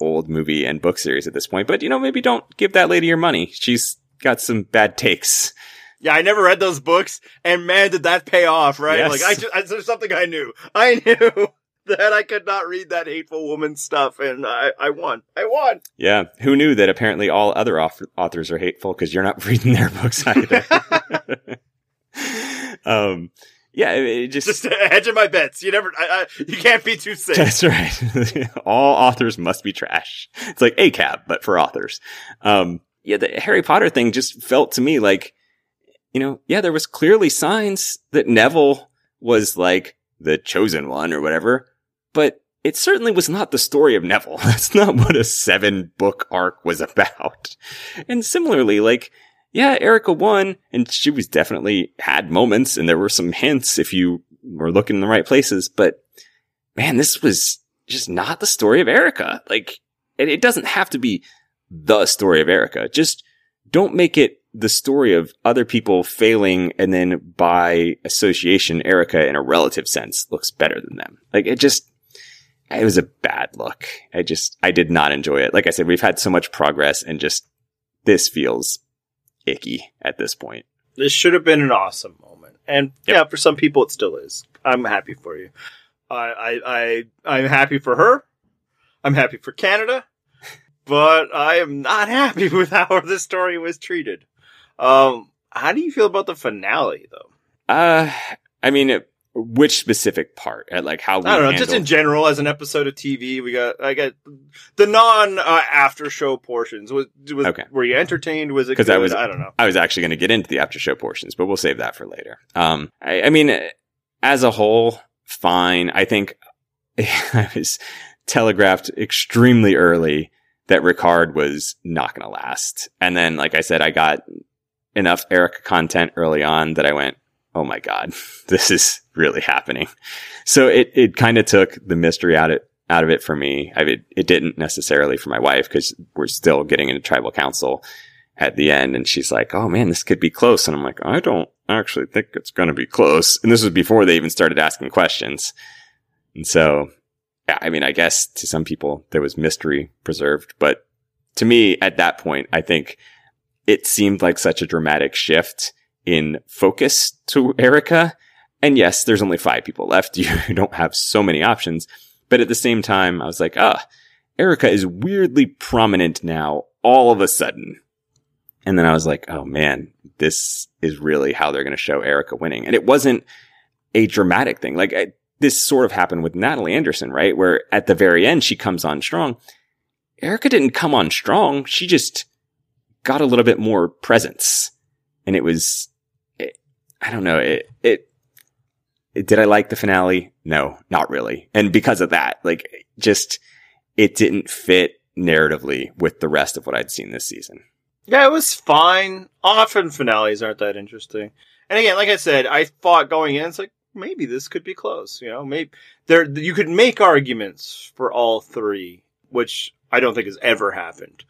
[SPEAKER 1] old movie and book series at this point. But you know, maybe don't give that lady your money. She's got some bad takes.
[SPEAKER 2] Yeah, I never read those books, and man, did that pay off, right?
[SPEAKER 1] Yes.
[SPEAKER 2] Like, I just, I, there's something I knew. I knew that I could not read that hateful woman stuff, and I, I won. I won.
[SPEAKER 1] Yeah, who knew that apparently all other author- authors are hateful because you're not reading their books either. um, yeah, it, just,
[SPEAKER 2] Just hedging my bets. You never, I, I, you can't be too safe.
[SPEAKER 1] That's right. All authors must be trash. It's like ACAB, but for authors. Um, yeah, the Harry Potter thing just felt to me like, you know, yeah, there was clearly signs that Neville was like the chosen one or whatever, but it certainly was not the story of Neville. That's not what a seven book arc was about. And similarly, like, yeah, Erika won and she was definitely had moments and there were some hints if you were looking in the right places, but man, this was just not the story of Erika. Like, it, it doesn't have to be the story of Erika. Just don't make it the story of other people failing and then by association, Erika in a relative sense looks better than them. Like, it just, it was a bad look. I just, I did not enjoy it. Like I said, we've had so much progress and just this feels icky at this point.
[SPEAKER 2] This should have been an awesome moment, and
[SPEAKER 1] Yep.
[SPEAKER 2] yeah, for some people it still is. I'm happy for you. I, I, I, I'm happy for her. I'm happy for Canada, but I am not happy with how this story was treated. Um, how do you feel about the finale, though?
[SPEAKER 1] Uh, I mean, it, which specific part? Uh, Like how we
[SPEAKER 2] I don't know, just in general, as an episode of TV, we got I got the non uh, after show portions. Was, was
[SPEAKER 1] Okay.
[SPEAKER 2] were you entertained? Was it because
[SPEAKER 1] I was-
[SPEAKER 2] I don't know.
[SPEAKER 1] I was actually going to get into the after show portions, but we'll save that for later. Um, I, I mean, as a whole, fine. I think I was telegraphed extremely early that Ricard was not going to last. And then, like I said, I got enough Eric content early on that I went, Oh my God, this is really happening. So it, it kind of took the mystery out of, out of it for me. I mean, it didn't necessarily for my wife because we're still getting into tribal council at the end and she's like, Oh man, this could be close. And I'm like, I don't actually think it's going to be close. And this was before they even started asking questions. And so, yeah, I mean, I guess to some people there was mystery preserved, but to me at that point, I think it seemed like such a dramatic shift in focus to Erika. And yes, there's only five people left. You don't have so many options. But at the same time, I was like, ah, Erika is weirdly prominent now all of a sudden. And then I was like, oh man, this is really how they're going to show Erika winning. And it wasn't a dramatic thing. Like I, this sort of happened with Natalie Anderson, right? Where at the very end, she comes on strong. Erika didn't come on strong. She just got a little bit more presence. And it was, I don't know, it, it, it, did I like the finale? No, not really. And because of that, like just, it didn't fit narratively with the rest of what I'd seen this season.
[SPEAKER 2] Yeah, it was fine. Often finales aren't that interesting. And again, like I said, I thought going in, it's like maybe this could be close. You know, maybe there you could make arguments for all three, which I don't think has ever happened.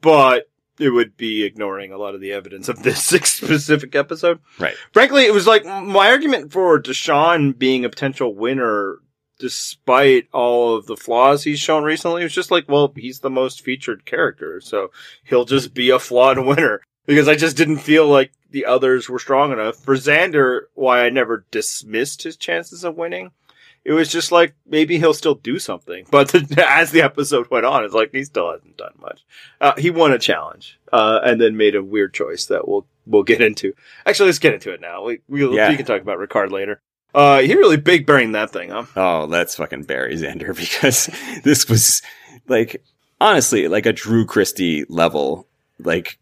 [SPEAKER 2] But it would be ignoring a lot of the evidence of this specific episode.
[SPEAKER 1] Right.
[SPEAKER 2] Frankly, it was like my argument for Deshawn being a potential winner, despite all of the flaws he's shown recently, was just like, well, he's the most featured character, so he'll just be a flawed winner. Because I just didn't feel like the others were strong enough. For Xander, why I never dismissed his chances of winning, it was just like maybe he'll still do something. But the, as the episode went on, it's like he still hasn't done much. Uh, he won a challenge, uh, and then made a weird choice that we'll we'll get into. Actually, let's get into it now. We we,
[SPEAKER 1] Yeah.
[SPEAKER 2] we can talk about Ricard later. Uh, he really big burying that thing, huh?
[SPEAKER 1] Oh, let's fucking bury Xander because this was like honestly like a Drew Christy level like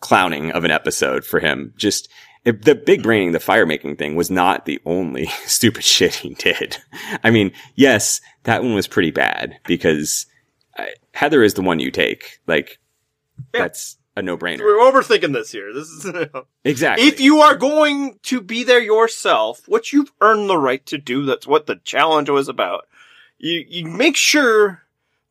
[SPEAKER 1] clowning of an episode for him. Just it, the big braining, the fire making thing was not the only stupid shit he did. I mean, yes, that one was pretty bad because uh, Heather is the one you take. Like,
[SPEAKER 2] Yeah.
[SPEAKER 1] that's a no brainer.
[SPEAKER 2] We're overthinking this here. This is
[SPEAKER 1] Exactly.
[SPEAKER 2] if you are going to be there yourself, which you've earned the right to do. That's what the challenge was about. You you make sure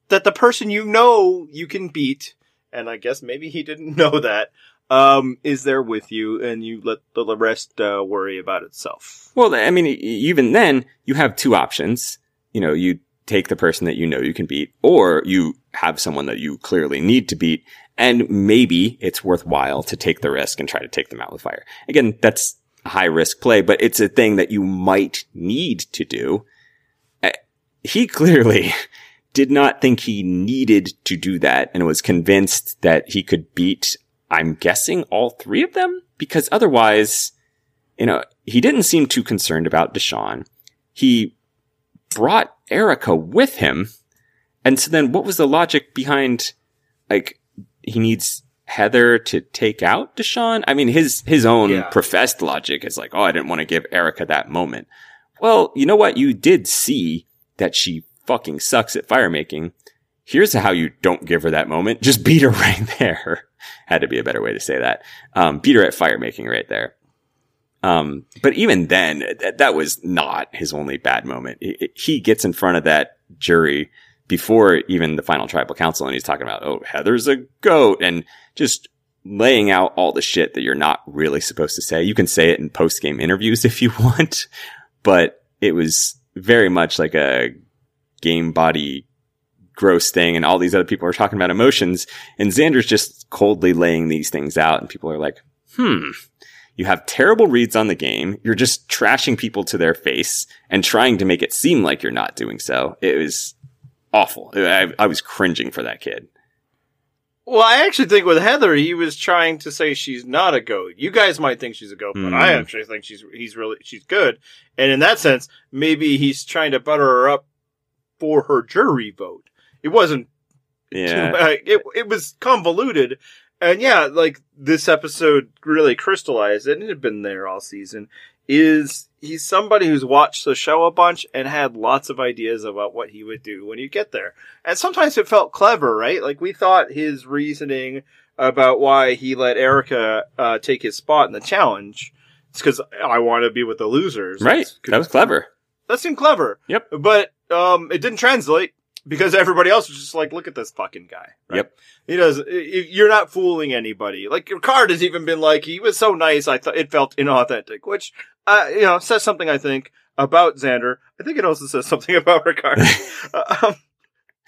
[SPEAKER 2] that the person you know you can beat, and I guess maybe he didn't know that, um, is there with you, and you let the rest uh, worry about itself.
[SPEAKER 1] Well, I mean, even then, you have two options. You know, you take the person that you know you can beat, or you have someone that you clearly need to beat, and maybe it's worthwhile to take the risk and try to take them out with fire. Again, that's a high risk play, but it's a thing that you might need to do. Uh, He clearly did not think he needed to do that and was convinced that he could beat, I'm guessing, all three of them, because otherwise, you know, he didn't seem too concerned about Deshawn. He brought Erika with him. And so then what was the logic behind, like, he needs Heather to take out Deshawn? I mean, his, his own
[SPEAKER 2] Yeah.
[SPEAKER 1] professed logic is like, oh, I didn't want to give Erika that moment. Well, you know what? You did see that she fucking sucks at fire making. Here's how you don't give her that moment. Just beat her right there. Had to be a better way to say that. Um, beat her at fire making right there. Um, but even then, th- that was not his only bad moment. He, he gets in front of that jury before even the final tribal council and he's talking about, oh, Heather's a goat and just laying out all the shit that you're not really supposed to say. You can say it in post game interviews if you want, but it was very much like a game body gross thing. And all these other people are talking about emotions and Xander's just coldly laying these things out and people are like, hmm, you have terrible reads on the game. You're just trashing people to their face and trying to make it seem like you're not doing so. It was awful. I, I was cringing for that kid.
[SPEAKER 2] Well, I actually think with Heather, he was trying to say she's not a goat. You guys might think she's a goat, but
[SPEAKER 1] Hmm.
[SPEAKER 2] I actually think she's he's really she's good. And in that sense, maybe he's trying to butter her up for her jury vote. It wasn't
[SPEAKER 1] Yeah.
[SPEAKER 2] uh, it it was convoluted, and yeah, like this episode really crystallized, and it had been there all season. Is he's somebody who's watched the show a bunch and had lots of ideas about what he would do when you get there, and sometimes it felt clever, right? Like we thought his reasoning about why he let Erika uh, take his spot in the challenge. It's because I want to be with the losers,
[SPEAKER 1] Right. That was clever.
[SPEAKER 2] that seemed clever.
[SPEAKER 1] Yep.
[SPEAKER 2] But um, it didn't translate because everybody else was just like, "Look at this fucking guy." right?
[SPEAKER 1] Yep.
[SPEAKER 2] He does. You're not fooling anybody. Like Ricard has even been like, he was so nice. I thought it felt inauthentic, which uh, you know says something. I think about Xander. I think it also says something about Ricard. um,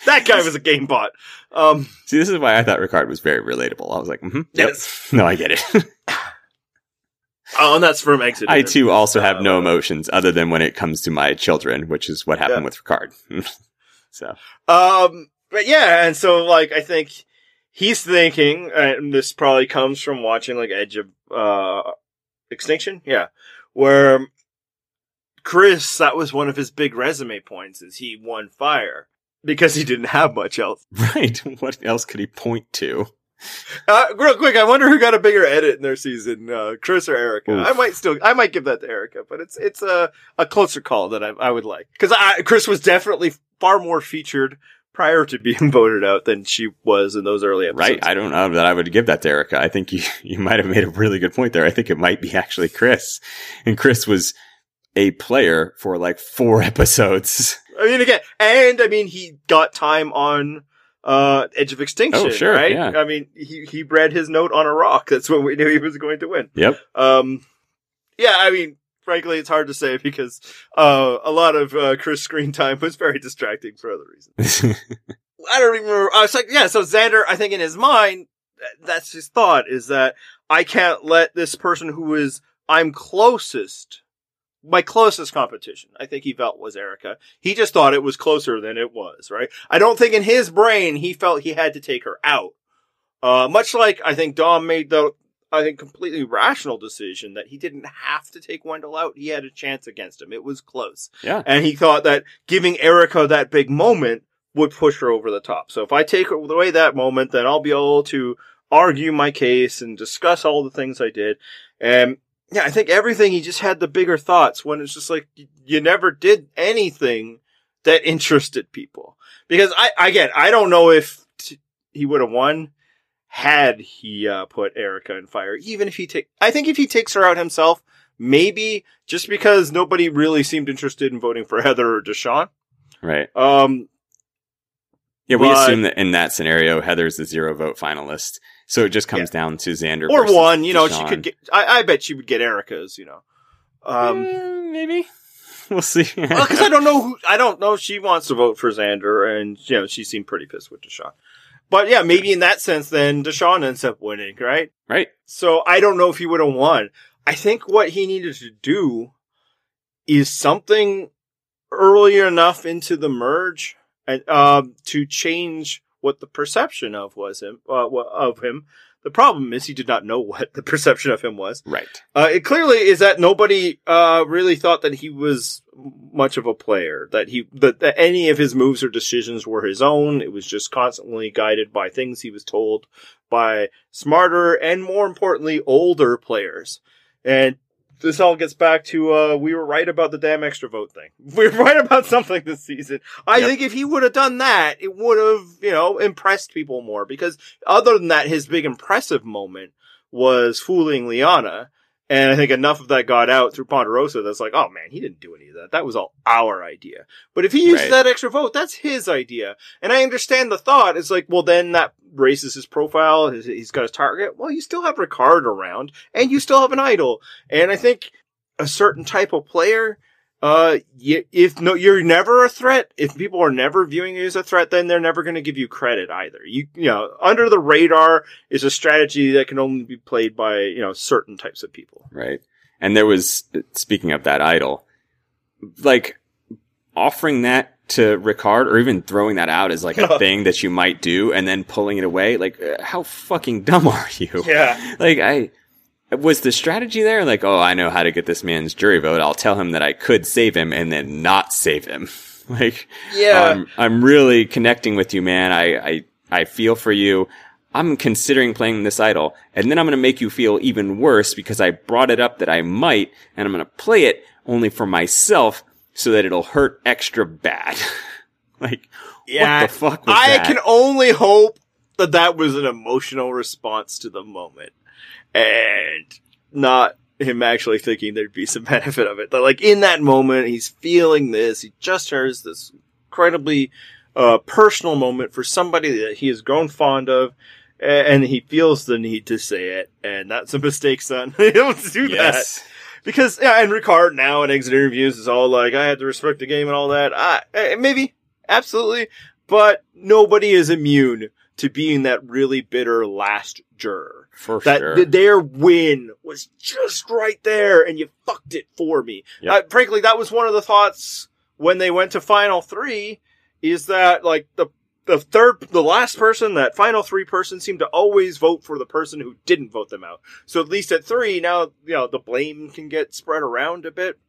[SPEAKER 2] that guy was a game bot. Um,
[SPEAKER 1] See, this is why I thought Ricard was very relatable. I was like, mm-hmm, yep.
[SPEAKER 2] yes.
[SPEAKER 1] No, I get it.
[SPEAKER 2] Oh, and that's from Exit.
[SPEAKER 1] I too also have no
[SPEAKER 2] Uh,
[SPEAKER 1] emotions other than when it comes to my children, which is what happened
[SPEAKER 2] Yeah.
[SPEAKER 1] with Ricard. So,
[SPEAKER 2] Um, but yeah, and so like I think he's thinking, and this probably comes from watching like Edge of uh Extinction, yeah, where Chris that was one of his big resume points is he won fire because he didn't have much else.
[SPEAKER 1] right. What else could he point to?
[SPEAKER 2] Uh, real quick, I wonder who got a bigger edit in their season, uh, Chris or Erika.
[SPEAKER 1] Oof.
[SPEAKER 2] I might still, I might give that to Erika, but it's it's a a closer call that I I would like because I Chris was definitely far more featured prior to being voted out than she was in those early episodes.
[SPEAKER 1] Right. I don't know that I would give that to Erika. I think you, you might have made a really good point there. I think it might be actually Chris. And Chris was a player for like four episodes.
[SPEAKER 2] I mean, again, and I mean, he got time on uh Edge of Extinction.
[SPEAKER 1] Oh, sure,
[SPEAKER 2] right?
[SPEAKER 1] yeah.
[SPEAKER 2] I mean, he he read his note on a rock. That's when we knew he was going to win.
[SPEAKER 1] Yep.
[SPEAKER 2] Um, yeah, I mean, frankly, it's hard to say because uh a lot of uh, Chris screen time was very distracting for other reasons. I don't even remember. I was like, yeah. So Xander, I think in his mind, that's his thought is that I can't let this person who is I'm closest, my closest competition. I think he felt was Erika. He just thought it was closer than it was. Right. I don't think in his brain he felt he had to take her out. Uh, much like I think Dom made the, I think completely rational decision that he didn't have to take Wendell out. He had a chance against him. It was close.
[SPEAKER 1] yeah.
[SPEAKER 2] And he thought that giving Erika that big moment would push her over the top. So if I take away that moment, then I'll be able to argue my case and discuss all the things I did. And yeah, I think everything he just had the bigger thoughts when it's just like you never did anything that interested people. Because I, again, I don't know if t- he would have won had he uh, put Erika in fire. Even if he take, I think if he takes her out himself, maybe just because nobody really seemed interested in voting for Heather or Deshawn.
[SPEAKER 1] Right.
[SPEAKER 2] Um,
[SPEAKER 1] Yeah, we
[SPEAKER 2] But-
[SPEAKER 1] assume that in that scenario, Heather's the zero vote finalist. So it just comes down to Xander.
[SPEAKER 2] or one, you know, she could get. I, I bet she would get Erika's. You know, um,
[SPEAKER 1] Eh, maybe. We'll see.
[SPEAKER 2] well, because I don't know who. I don't know. if She wants to vote for Xander, and you know, she seemed pretty pissed with Deshawn. But yeah, maybe in that sense, then Deshawn ends up winning, right?
[SPEAKER 1] right.
[SPEAKER 2] So I don't know if he would have won. I think what he needed to do is something early enough into the merge and um, to change what the perception of was him uh, of him. The problem is he did not know what the perception of him was.
[SPEAKER 1] Right.
[SPEAKER 2] Uh, it clearly is that nobody uh, really thought that he was much of a player. That he that, that any of his moves or decisions were his own. It was just constantly guided by things he was told by smarter and more importantly older players. And this all gets back to uh, we were right about the damn extra vote thing. We were right about something this season. I
[SPEAKER 1] Yep.
[SPEAKER 2] think if he would have done that, it would have you know impressed people more. Because other than that, his big impressive moment was fooling Liana. And I think enough of that got out through Ponderosa that's like, oh man, he didn't do any of that. That was all our idea. But if he used
[SPEAKER 1] Right.
[SPEAKER 2] that extra vote, that's his idea. And I understand the thought. It's like, well, then that raises his profile. He's got his target. Well, you still have Ricard around and you still have an idol. And I think a certain type of player, uh, if no, you're never a threat. If people are never viewing you as a threat, then they're never going to give you credit either. You, you know, under the radar is a strategy that can only be played by, you know, certain types of people.
[SPEAKER 1] Right. And there was, speaking of that idol, like offering that to Ricard or even throwing that out as like a thing that you might do and then pulling it away. Like, uh, how fucking dumb are you?
[SPEAKER 2] Yeah.
[SPEAKER 1] Like, I, was the strategy there like, oh, I know how to get this man's jury vote. I'll tell him that I could save him and then not save him. like,
[SPEAKER 2] Yeah.
[SPEAKER 1] I'm, I'm really connecting with you, man. I, I, I feel for you. I'm considering playing this idol, and then I'm going to make you feel even worse because I brought it up that I might, and I'm going to play it only for myself so that it'll hurt extra bad. like,
[SPEAKER 2] Yeah.
[SPEAKER 1] what the fuck was
[SPEAKER 2] I
[SPEAKER 1] that?
[SPEAKER 2] can only hope that that was an emotional response to the moment and not him actually thinking there'd be some benefit of it. That like in that moment, he's feeling this. He just hears this incredibly uh, personal moment for somebody that he has grown fond of. And he feels the need to say it, and that's a mistake, son. don't do that
[SPEAKER 1] yes.
[SPEAKER 2] Because yeah, and Ricard now in exit interviews is all like, I had to respect the game and all that. I, maybe, absolutely, but nobody is immune to being that really bitter last juror.
[SPEAKER 1] For
[SPEAKER 2] That
[SPEAKER 1] sure.
[SPEAKER 2] th- their win was just right there, and you fucked it for me.
[SPEAKER 1] Yep.
[SPEAKER 2] Uh, frankly, that was one of the thoughts when they went to final three. Is that like the the third, the last person, that final three person seemed to always vote for the person who didn't vote them out. So at least at three, now, you know, the blame can get spread around a bit.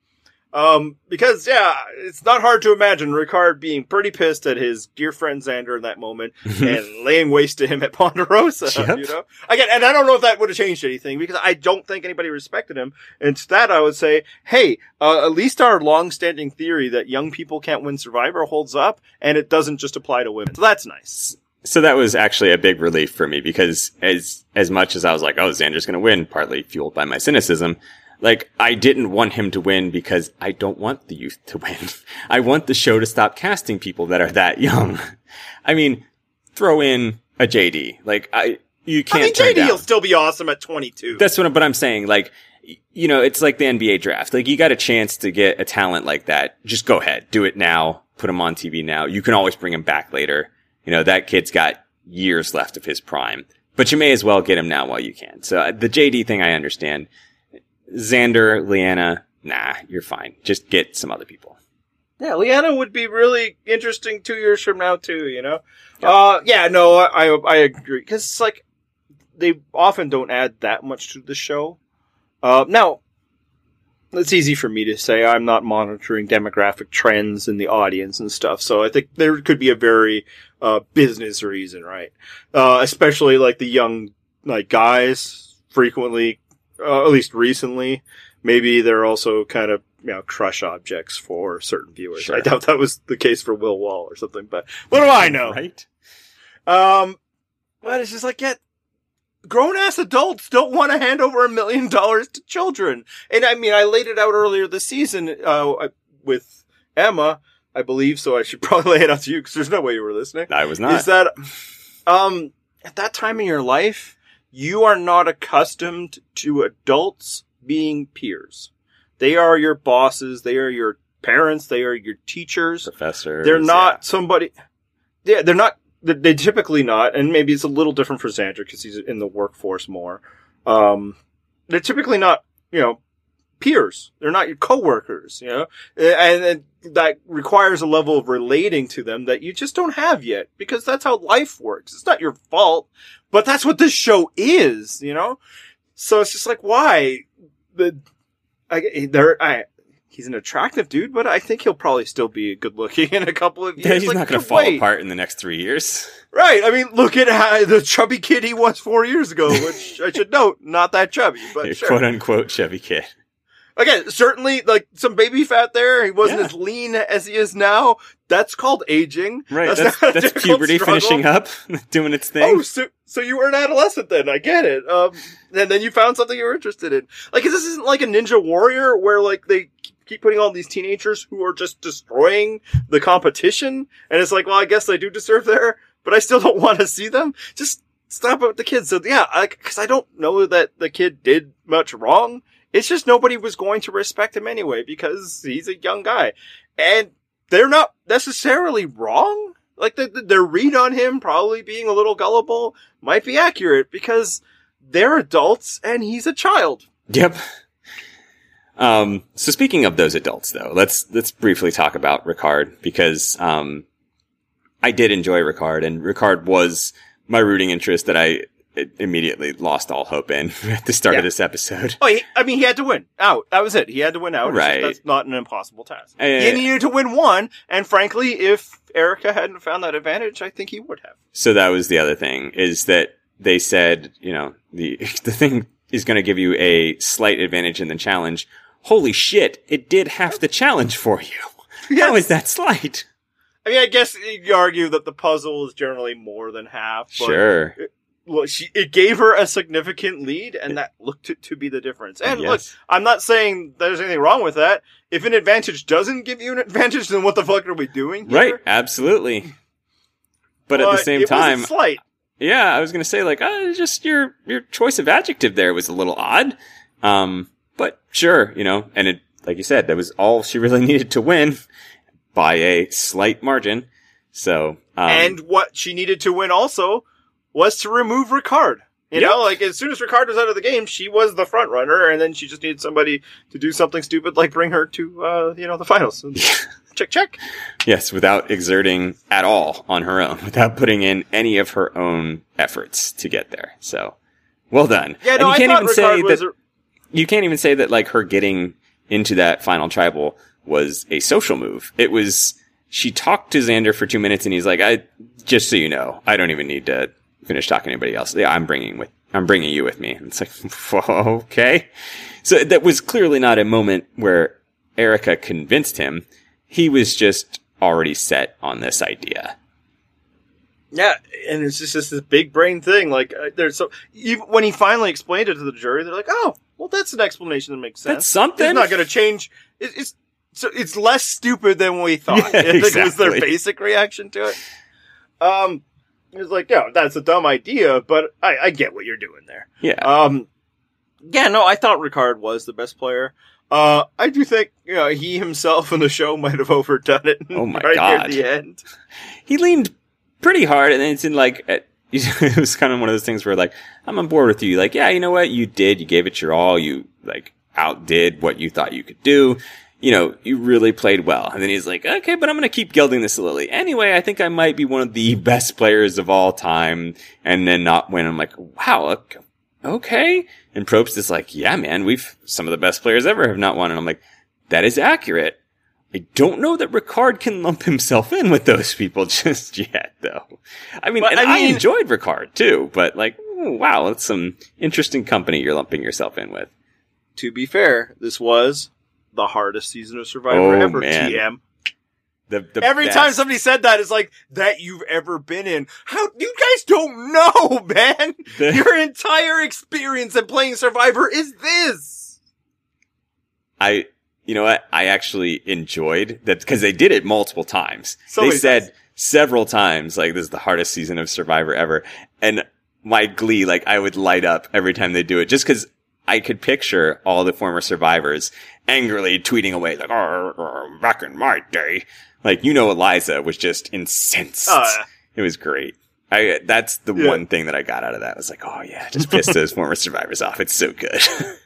[SPEAKER 2] Um, because yeah, it's not hard to imagine Ricard being pretty pissed at his dear friend Xander in that moment and laying waste to him at Ponderosa,
[SPEAKER 1] Yep.
[SPEAKER 2] you know? Again, and I don't know if that would have changed anything because I don't think anybody respected him. And to that, I would say, hey, uh, at least our long-standing theory that young people can't win Survivor holds up and it doesn't just apply to women. So that's nice.
[SPEAKER 1] so that was actually a big relief for me because as as much as I was like, oh, Xander's going to win, partly fueled by my cynicism, like I didn't want him to win because I don't want the youth to win. I want the show to stop casting people that are that young. I mean, throw in a JD. Like I, you can't
[SPEAKER 2] I
[SPEAKER 1] mean,
[SPEAKER 2] JD
[SPEAKER 1] down.
[SPEAKER 2] will still be awesome at 22.
[SPEAKER 1] That's what, I'm, but I'm saying, like, you know, it's like the NBA draft. Like, you got a chance to get a talent like that. Just go ahead, do it now. Put him on TV now. You can always bring him back later. You know, that kid's got years left of his prime, but you may as well get him now while you can. So uh, the JD thing, I understand. Xander, Liana, nah, you're fine. Just get some other people.
[SPEAKER 2] Yeah, Liana would be really interesting two years from now too. You know, uh, yeah, no, I I, I agree because it's like they often don't add that much to the show. Uh, now, it's easy for me to say I'm not monitoring demographic trends in the audience and stuff, so I think there could be a very uh, business reason, right? Uh, especially like the young like guys frequently, uh, at least recently. Maybe they're also kind of you know crush objects for certain viewers.
[SPEAKER 1] Sure.
[SPEAKER 2] I doubt that was the case for Will Wahl or something, but what do I know?
[SPEAKER 1] Right?
[SPEAKER 2] Um, but it's just like, yeah, grown ass adults don't want to hand over a million dollars to children. And I mean, I laid it out earlier this season, uh, with Emma, I believe, so I should probably lay it out to you because there's no way you were listening.
[SPEAKER 1] I was not.
[SPEAKER 2] Is that, um, at that time in your life, you are not accustomed to adults being peers. They are your bosses. They are your parents. They are your teachers.
[SPEAKER 1] Professor.
[SPEAKER 2] They're not somebody. Yeah, they're not. They they typically not, and maybe it's a little different for Xander because he's in the workforce more. Um, they're typically not, you know, peers. They're not your coworkers, you know, and, and that requires a level of relating to them that you just don't have yet because that's how life works. It's not your fault, but that's what this show is, you know. So it's just like, why the I there I. He's an attractive dude, but I think he'll probably still be good looking in a couple of years.
[SPEAKER 1] Yeah, he's
[SPEAKER 2] Like,
[SPEAKER 1] not going to fall
[SPEAKER 2] way.
[SPEAKER 1] apart in the next three years.
[SPEAKER 2] Right. I mean, look at how the chubby kid he was four years ago, which I should note, not that chubby, but sure.
[SPEAKER 1] Quote unquote chubby kid.
[SPEAKER 2] Again, certainly like some baby fat there. He wasn't
[SPEAKER 1] Yeah.
[SPEAKER 2] as lean as he is now. That's called aging.
[SPEAKER 1] Right. That's,
[SPEAKER 2] a
[SPEAKER 1] that's, puberty
[SPEAKER 2] struggle.
[SPEAKER 1] finishing up, doing its thing.
[SPEAKER 2] Oh, so so you were an adolescent then? I get it. Um, and then you found something you were interested in. Like this isn't like a Ninja Warrior where like they keep putting all these teenagers who are just destroying the competition, and it's like, well, I guess they do deserve there, but I still don't want to see them. Just stop it with the kids. So yeah, because I don't know that the kid did much wrong. It's just nobody was going to respect him anyway because he's a young guy, and they're not necessarily wrong. Like the, the, their read on him probably being a little gullible might be accurate because they're adults and he's a child.
[SPEAKER 1] Yep. Um, so speaking of those adults though, let's, let's briefly talk about Ricard because, um, I did enjoy Ricard and Ricard was my rooting interest that I immediately lost all hope in at the start
[SPEAKER 2] Yeah.
[SPEAKER 1] of this episode.
[SPEAKER 2] Oh, he, I mean, he had to win out. That was it. He had to win out.
[SPEAKER 1] Right.
[SPEAKER 2] That's not an impossible task.
[SPEAKER 1] Eh.
[SPEAKER 2] he needed to win one, and frankly, if Erika hadn't found that advantage, I think he would have.
[SPEAKER 1] So that was the other thing is that they said, you know, the, the thing is going to give you a slight advantage in the challenge. Holy shit. It did half the challenge for you. How is that slight?
[SPEAKER 2] I mean, I guess you argue that the puzzle is generally more than half. But
[SPEAKER 1] Sure.
[SPEAKER 2] Well, she, it gave her a significant lead, and that looked to, to be the difference. And look, I'm not saying there's anything wrong with that. If an advantage doesn't give you an advantage, then what the fuck are we doing? Here?
[SPEAKER 1] Right. Absolutely. But at the same
[SPEAKER 2] it
[SPEAKER 1] time,
[SPEAKER 2] slight.
[SPEAKER 1] yeah, I was going to say like, uh, just your, your choice of adjective there was a little odd. Um, but sure, you know, and it, like you said, that was all she really needed to win by a slight margin. So, um,
[SPEAKER 2] and what she needed to win also was to remove Ricard. You
[SPEAKER 1] Yep.
[SPEAKER 2] know, like as soon as Ricard was out of the game, she was the front runner, and then she just needed somebody to do something stupid like bring her to, uh, you know, the finals. check, check.
[SPEAKER 1] Yes, without exerting at all on her own, without putting in any of her own efforts to get there. So, well done.
[SPEAKER 2] Yeah,
[SPEAKER 1] And
[SPEAKER 2] no,
[SPEAKER 1] you
[SPEAKER 2] I
[SPEAKER 1] can't even say
[SPEAKER 2] Ricard was.
[SPEAKER 1] that
[SPEAKER 2] A,
[SPEAKER 1] you can't even say that like her getting into that final tribal was a social move. It was she talked to Xander for two minutes and he's like, "I just so you know, I don't even need to finish talking to anybody else. Yeah, I'm bringing with I'm bringing you with me." And it's like, okay. So that was clearly not a moment where Erika convinced him. He was just already set on this idea.
[SPEAKER 2] Yeah, and it's just, just this big brain thing. Like, uh, there's so even when he finally explained it to the jury, they're like, "Oh, well, that's an explanation that makes sense.
[SPEAKER 1] That's something.
[SPEAKER 2] It's not going to change. It, it's so it's less stupid than we thought.
[SPEAKER 1] Yeah,
[SPEAKER 2] I think was their basic reaction to it. Um, it was like, yeah, that's a dumb idea, but I, I get what you're doing there.
[SPEAKER 1] Yeah.
[SPEAKER 2] Um, yeah, no, I thought Ricard was the best player. Uh, I do think you know he himself in the show might have overdone it.
[SPEAKER 1] Oh my
[SPEAKER 2] right
[SPEAKER 1] God.
[SPEAKER 2] near the end.
[SPEAKER 1] he leaned pretty hard and then it's in like at- it was kind of one of those things where like i'm on board with you like yeah you know what you did you gave it your all you like outdid what you thought you could do you know you really played well. And then he's like okay but i'm gonna keep gilding this a little. Anyway i think i might be one of the best players of all time. And then not win i'm like wow ok- okay. And probst is like yeah man we've some of the best players ever have not won. And i'm like that is accurate. I don't know that Ricard can lump himself in with those people just yet, though. I mean,
[SPEAKER 2] But,
[SPEAKER 1] and
[SPEAKER 2] I
[SPEAKER 1] I, enjoyed Ricard too, but like, oh, wow, that's some interesting company you're lumping yourself in with.
[SPEAKER 2] To be fair, this was the hardest season of Survivor
[SPEAKER 1] Oh,
[SPEAKER 2] ever.
[SPEAKER 1] man.
[SPEAKER 2] TM.
[SPEAKER 1] The, the
[SPEAKER 2] Every
[SPEAKER 1] best.
[SPEAKER 2] time somebody said that, it's like that you've ever been in. How you guys don't know, man?
[SPEAKER 1] The-
[SPEAKER 2] Your entire experience in playing Survivor is this.
[SPEAKER 1] I, you know what? I actually enjoyed that because they did it multiple times.
[SPEAKER 2] So
[SPEAKER 1] they said
[SPEAKER 2] times.
[SPEAKER 1] several times, like, this is the hardest season of Survivor ever. And my glee, like, I would light up every time they do it just because I could picture all the former survivors angrily tweeting away, like, "Arr, arr, back in my day. Like, you know, Eliza was just incensed.
[SPEAKER 2] Oh, yeah.
[SPEAKER 1] It was great. I, that's the
[SPEAKER 2] Yeah.
[SPEAKER 1] one thing that I got out of that. I was like, oh yeah, just piss those former survivors off. It's so good.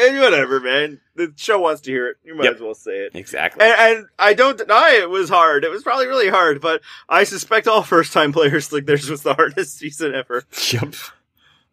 [SPEAKER 2] And whatever, man. The show wants to hear it. You might
[SPEAKER 1] Yep.
[SPEAKER 2] as well say it.
[SPEAKER 1] exactly.
[SPEAKER 2] And, and I don't deny it was hard. It was probably really hard, but I suspect all first time players think theirs was the hardest season ever.
[SPEAKER 1] yep.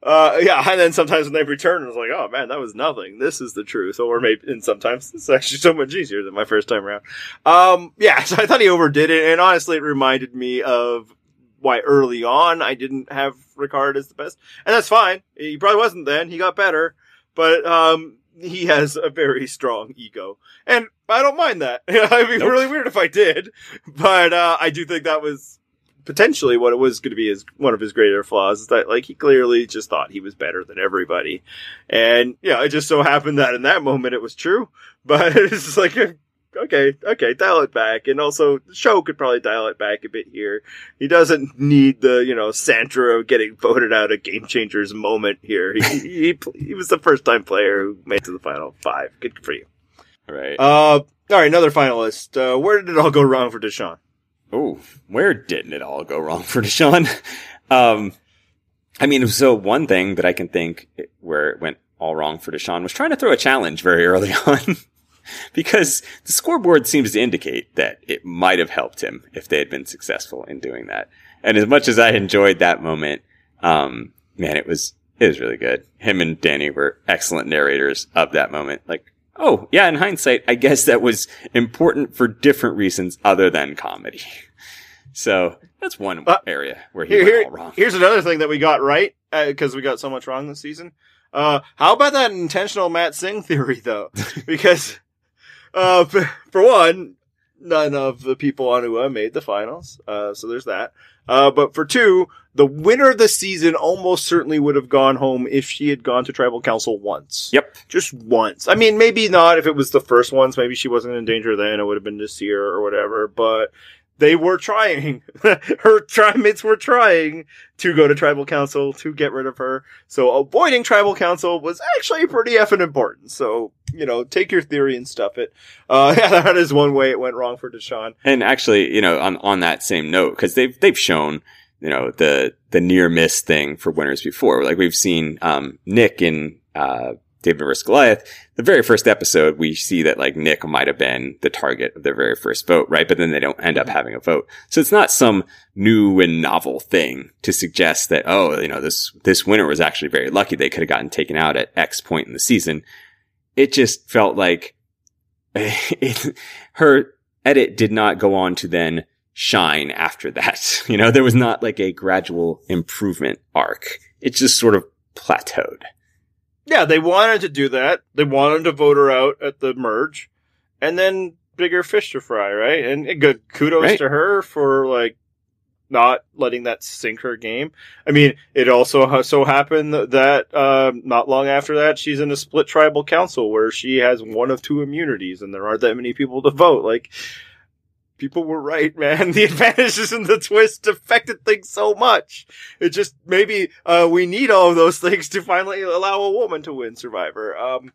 [SPEAKER 2] Uh, yeah, and then sometimes when they return, it's like, oh man, that was nothing. This is the truth. Or maybe, and sometimes it's actually so much easier than my first time around. Um, yeah, so I thought he overdid it, and honestly, it reminded me of why early on I didn't have Ricard as the best. And that's fine. He probably wasn't then. He got better. But, um, he has a very strong ego. And I don't mind that. It'd be
[SPEAKER 1] Nope.
[SPEAKER 2] really weird if I did. But, uh, I do think that was potentially what it was going to be is one of his greater flaws is that like he clearly just thought he was better than everybody. And yeah it just so happened that in that moment it was true. But it's just like okay okay dial it back. And also the show could probably dial it back a bit here. He doesn't need the you know sandra getting voted out of game changers moment here. He, he, he was the first time player who made to the final five. Good for you.
[SPEAKER 1] Right.
[SPEAKER 2] uh all right another finalist. Uh where did it all go wrong for deshawn
[SPEAKER 1] Oh, where didn't it all go wrong for Deshawn? Um, I mean, so one thing that I can think where it went all wrong for Deshawn was trying to throw a challenge very early on. because the scoreboard seems to indicate that it might have helped him if they had been successful in doing that. And as much as I enjoyed that moment, um, man, it was, it was really good. Him and Danny were excellent narrators of that moment. Like, oh, yeah, in hindsight, I guess that was important for different reasons other than comedy. So that's one
[SPEAKER 2] Uh,
[SPEAKER 1] area where he
[SPEAKER 2] Here,
[SPEAKER 1] went all wrong.
[SPEAKER 2] here's another thing that we got right because we got so much wrong this season. Uh, how about that intentional Matt Singh theory though? because, uh, for, for one, none of the people on UA made the finals. Uh, so there's that. Uh, but for two, the winner of the season almost certainly would have gone home if she had gone to tribal council once.
[SPEAKER 1] Yep.
[SPEAKER 2] Just once. I mean, maybe not if it was the first ones. Maybe she wasn't in danger then. It would have been this year or whatever. But they were trying. her trimates were trying to go to tribal council to get rid of her. So avoiding tribal council was actually pretty effing important. So, you know, take your theory and stuff it. Uh, yeah, that is one way it went wrong for Deshawn.
[SPEAKER 1] And actually, you know, on, on that same note, because they've they've shown, you know, the the near miss thing for winners before. Like we've seen um, Nick in uh, David vs Goliath. The very first episode, we see that like Nick might have been the target of their very first vote, right? But then they don't end up having a vote. So it's not some new and novel thing to suggest that oh, you know, this this winner was actually very lucky. They could have gotten taken out at X point in the season. It just felt like it, her edit did not go on to then shine after that. You know, there was not like a gradual improvement arc. It just sort of plateaued.
[SPEAKER 2] Yeah, they wanted to do that. They wanted to vote her out at the merge, and then bigger fish to fry, right? And good kudos
[SPEAKER 1] Right.
[SPEAKER 2] to her for like not letting that sink her game. I mean, it also so happened that um, not long after that, she's in a split tribal council where she has one of two immunities, and there aren't that many people to vote. Like. People were right, man. The advantages and the twist affected things so much. It just maybe uh, we need all of those things to finally allow a woman to win Survivor. Um,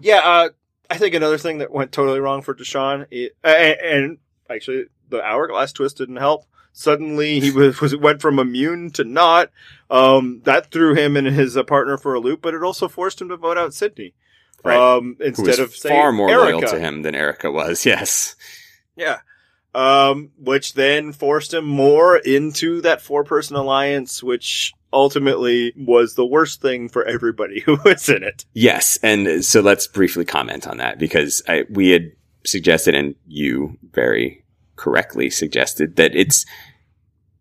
[SPEAKER 2] yeah, uh, I think another thing that went totally wrong for Deshawn, i- and, and actually the hourglass twist didn't help. Suddenly he was, was went from immune to not. Um, that threw him and his uh, partner for a loop, but it also forced him to vote out Sydney.
[SPEAKER 1] Right.
[SPEAKER 2] Um, instead of
[SPEAKER 1] far more
[SPEAKER 2] Erika.
[SPEAKER 1] loyal to him than Erika was. Yes.
[SPEAKER 2] Yeah. Um, which then forced him more into that four person alliance, which ultimately was the worst thing for everybody who was in it.
[SPEAKER 1] Yes. And so let's briefly comment on that because I, we had suggested and you very correctly suggested that it's,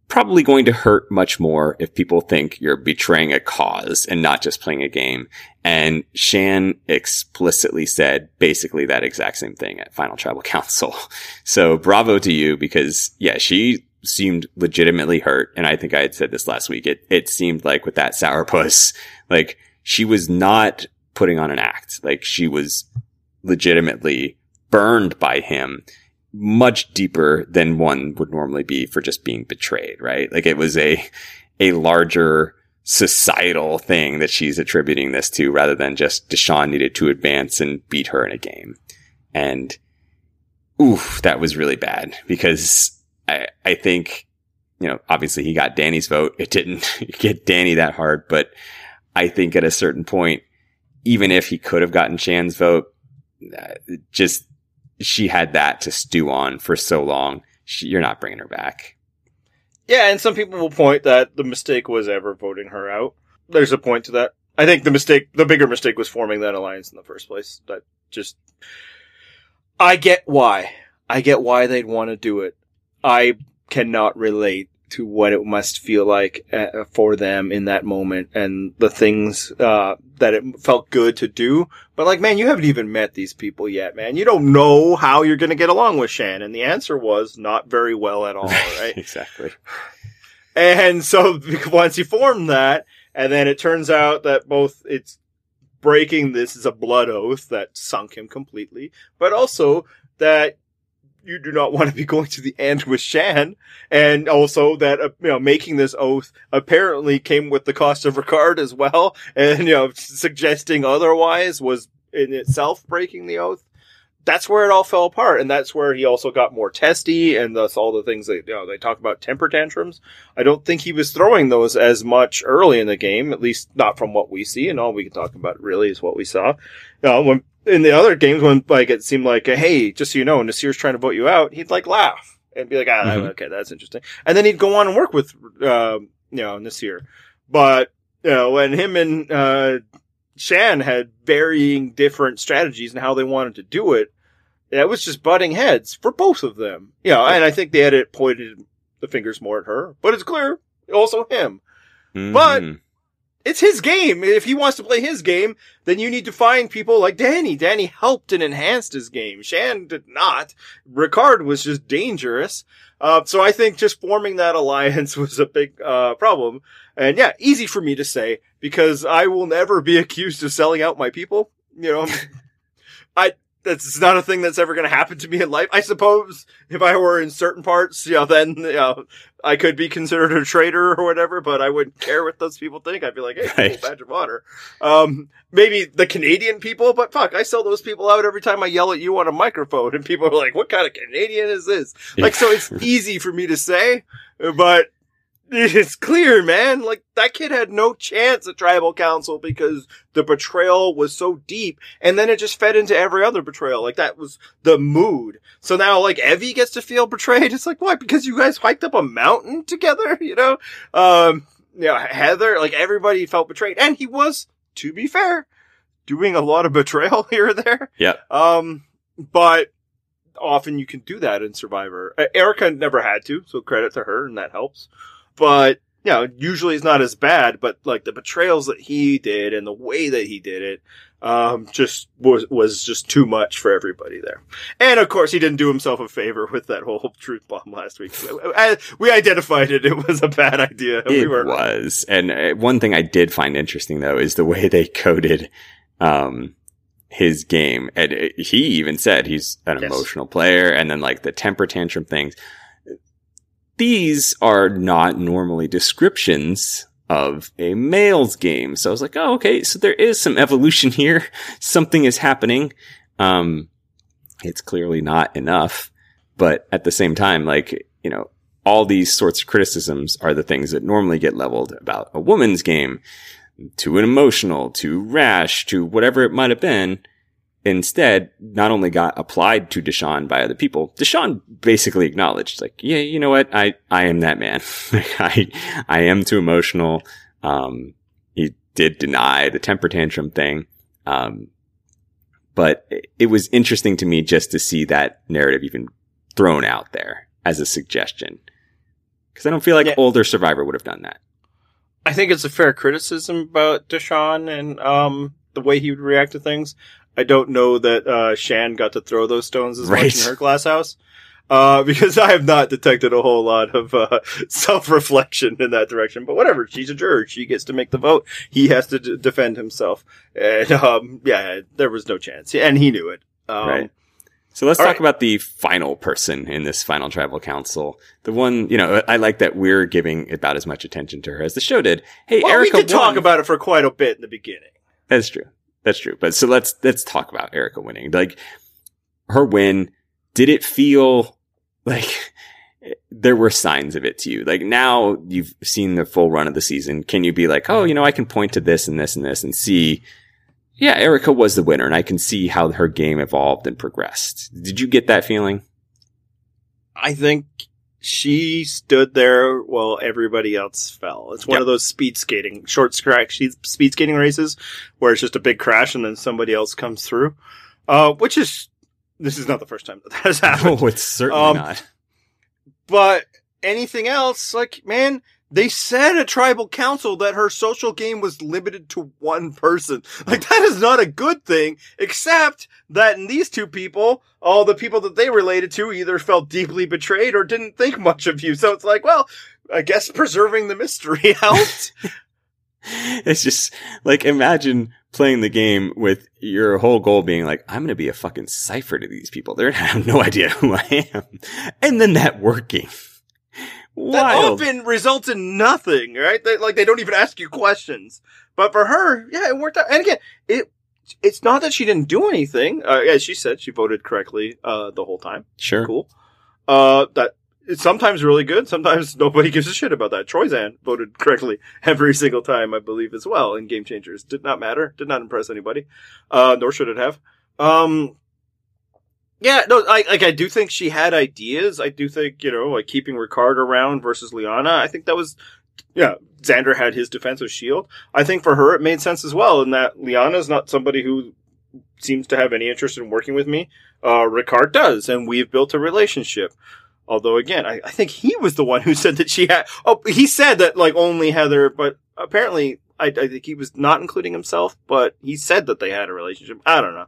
[SPEAKER 1] probably going to hurt much more if people think you're betraying a cause and not just playing a game. And Shan explicitly said basically that exact same thing at Final Tribal Council. So bravo to you because yeah, she seemed legitimately hurt. And I think I had said this last week. It, it seemed like with that sourpuss, like she was not putting on an act. Like she was legitimately burned by him much deeper than one would normally be for just being betrayed, right? Like it was a, a larger societal thing that she's attributing this to rather than just Deshawn needed to advance and beat her in a game. And oof, that was really bad because I, I think, you know, obviously he got Danny's vote. It didn't get Danny that hard, but I think at a certain point, even if he could have gotten Shan's vote, uh, just she had that to stew on for so long. She, you're not bringing her back.
[SPEAKER 2] Yeah, and some people will point that the mistake was ever voting her out. There's a point to that. I think the mistake, the bigger mistake was forming that alliance in the first place. That just, I get why. I get why they'd want to do it. I cannot relate to what it must feel like uh, for them in that moment and the things uh, that it felt good to do. But like, man, you haven't even met these people yet, man. You don't know how you're going to get along with Shan. And the answer was not very well at all, right?
[SPEAKER 1] exactly.
[SPEAKER 2] And so once he formed that, and then it turns out that both it's breaking this is a blood oath that sunk him completely, but also that you do not want to be going to the end with Shan, and also that uh, you know making this oath apparently came with the cost of Ricard as well, and you know suggesting otherwise was in itself breaking the oath. That's where it all fell apart, and that's where he also got more testy, and thus all the things that you know they talk about temper tantrums. I don't think he was throwing those as much early in the game, at least not from what we see, and all we can talk about really is what we saw. You know, when in the other games when like it seemed like, hey, just so you know, Naseer's trying to vote you out, he'd like laugh and be like, ah, mm-hmm. okay, that's interesting. And then he'd go on and work with, uh, you know, Naseer. But, you know, when him and, uh, Shan had varying different strategies and how they wanted to do it, it was just butting heads for both of them. Yeah, you know, and I think the edit pointed the fingers more at her, but it's clear also him. Mm-hmm. But it's his game. If he wants to play his game, then you need to find people like Danny. Danny helped and enhanced his game. Shan did not. Ricard was just dangerous. Uh, so I think just forming that alliance was a big, uh, problem. And yeah, easy for me to say because I will never be accused of selling out my people. You know, I, that's not a thing that's ever going to happen to me in life. I suppose if I were in certain parts, you know, then you know, I could be considered a traitor or whatever, but I wouldn't care what those people think. I'd be like, hey, right. cool, badge of honor. Um, maybe the Canadian people, but fuck, I sell those people out every time I yell at you on a microphone, and people are like, what kind of Canadian is this? Like, so it's easy for me to say, but it's clear, man. Like that kid had no chance at tribal council because the betrayal was so deep, and then it just fed into every other betrayal. Like that was the mood. So now, like Evie gets to feel betrayed. It's like why? Because you guys hiked up a mountain together, you know? Um, you know, Heather, like everybody felt betrayed, and he was, to be fair, doing a lot of betrayal here or there.
[SPEAKER 1] Yeah.
[SPEAKER 2] Um, but often you can do that in Survivor. Uh, Erika never had to, so credit to her, and that helps but you know, usually it's not as bad, but like the betrayals that he did and the way that he did it, um, just was, was just too much for everybody there. And of course, he didn't do himself a favor with that whole truth bomb last week. we identified it. It was a bad idea.
[SPEAKER 1] It we were was. And uh, one thing I did find interesting though is the way they coded, um, his game. And uh, he even said he's an yes. emotional player and then like the temper tantrum things these are not normally descriptions of a male's game. So I was like, oh, okay. So there is some evolution here. Something is happening. Um, it's clearly not enough, but at the same time, like, you know, all these sorts of criticisms are the things that normally get leveled about a woman's game. Too emotional, too rash, to whatever it might have been instead not only got applied to Deshawn by other people, Deshawn basically acknowledged, like, yeah, you know what? I, I am that man. I, I am too emotional. Um, he did deny the temper tantrum thing. Um, but it was interesting to me just to see that narrative even thrown out there as a suggestion. Because I don't feel like
[SPEAKER 2] Yeah.
[SPEAKER 1] older Survivor would have done that.
[SPEAKER 2] I think it's a fair criticism about Deshawn and um, the way he would react to things. I don't know that uh, Shan got to throw those stones as
[SPEAKER 1] Right.
[SPEAKER 2] much in her glass house. Uh, because I have not detected a whole lot of uh, self-reflection in that direction. But whatever, she's a juror; she gets to make the vote. He has to d- defend himself, and um, yeah, there was no chance, and he knew it. Um,
[SPEAKER 1] Right. So let's talk
[SPEAKER 2] right.
[SPEAKER 1] about the final person in this final tribal council. The one, you know, I like that we're giving about as much attention to her as the show did. Hey,
[SPEAKER 2] Well,
[SPEAKER 1] Erika
[SPEAKER 2] we did talk about it for quite a bit in the beginning.
[SPEAKER 1] That's true. That's true. But so let's let's talk about Erika winning. Like her win, did it feel like there were signs of it to you? Like now you've seen the full run of the season. Can you be like, oh, you know, I can point to this and this and this and see, yeah, Erika was the winner, and I can see how her game evolved and progressed. Did you get that feeling?
[SPEAKER 2] I think she stood there while everybody else fell. It's one
[SPEAKER 1] Yep.
[SPEAKER 2] of those speed skating, short scratch speed skating races where it's just a big crash and then somebody else comes through. Uh, which is, this is not the first time that that has happened.
[SPEAKER 1] No, it's certainly
[SPEAKER 2] Um,
[SPEAKER 1] not.
[SPEAKER 2] But anything else, like, man, they said at tribal council that her social game was limited to one person. Like, that is not a good thing, except that in these two people, all the people that they related to either felt deeply betrayed or didn't think much of you. So it's like, well, I guess preserving the mystery helped.
[SPEAKER 1] It's just like imagine playing the game with your whole goal being like, I'm going to be a fucking cipher to these people. They're going to have no idea who I am. And then that working.
[SPEAKER 2] That often results in nothing, right? They, like, they don't even ask you questions. But for her, yeah, it worked out. And again, it, it's not that she didn't do anything. Uh, as she said, she voted correctly, uh, the whole time.
[SPEAKER 1] Sure.
[SPEAKER 2] cool. Uh, that it's sometimes really good. Sometimes nobody gives a shit about that. Troyzan voted correctly every single time, I believe, as well in Game Changers. Did not matter. Did not impress anybody. Uh, nor should it have. Um, yeah, no, I, like, I do think she had ideas. I do think, you know, like keeping Ricard around versus Liana. I think that was, yeah, Xander had his defensive shield. I think for her it made sense as well in that Liana's not somebody who seems to have any interest in working with me. Uh, Ricard does, and we've built a relationship. Although again, I, I think he was the one who said that she had, oh, he said that like only Heather, but apparently I, I think he was not including himself, but he said that they had a relationship. I don't know.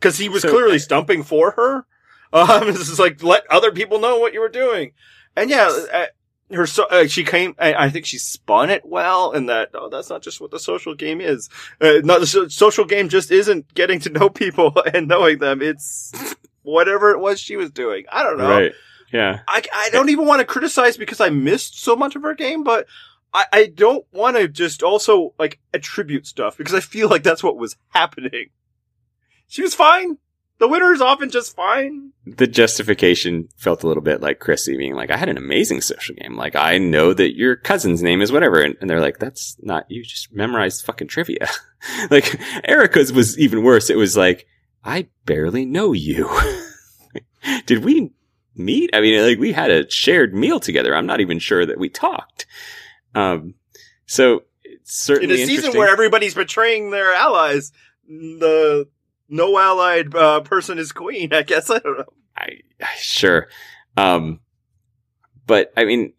[SPEAKER 2] Cause he was
[SPEAKER 1] So-
[SPEAKER 2] clearly stumping for her. Um, this is like, let other people know what you were doing. And yeah, uh, her, so, uh, she came, I, I think she spun it well and that, oh, that's not just what the social game is. Uh, not the so- social game just isn't getting to know people and knowing them. It's whatever it was she was doing. I don't know.
[SPEAKER 1] Right. Yeah.
[SPEAKER 2] I, I don't even want to criticize because I missed so much of her game, but I, I don't want to just also like attribute stuff because I feel like that's what was happening. She was fine. The winner is often just fine.
[SPEAKER 1] The justification felt a little bit like Chrissy being like, I had an amazing social game. Like, I know that your cousin's name is whatever. And, and they're like, that's not, you just memorized fucking trivia. like, Erika's was even worse. It was like, I barely know you. Did we meet? I mean, like, we had a shared meal together. I'm not even sure that we talked. Um, so it's certainly In
[SPEAKER 2] a season where everybody's betraying their allies, the no allied uh, person is queen. I guess I don't know.
[SPEAKER 1] I, sure. Um, but I mean,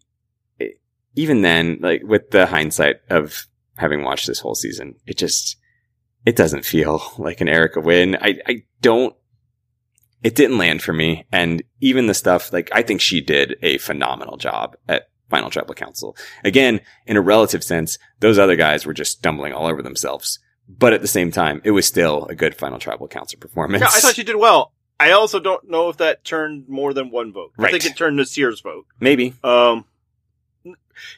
[SPEAKER 1] even then, like with the hindsight of having watched this whole season, it just, it doesn't feel like an Erika win. I, I don't, it didn't land for me. And even the stuff, like, I think she did a phenomenal job at Final Tribal Council. Again, in a relative sense, those other guys were just stumbling all over themselves. But at the same time, it was still a good Final Tribal Council performance.
[SPEAKER 2] Yeah, I thought she did well. I also don't know if that turned more than one vote. I think it turned Naseer's vote.
[SPEAKER 1] Maybe.
[SPEAKER 2] Um,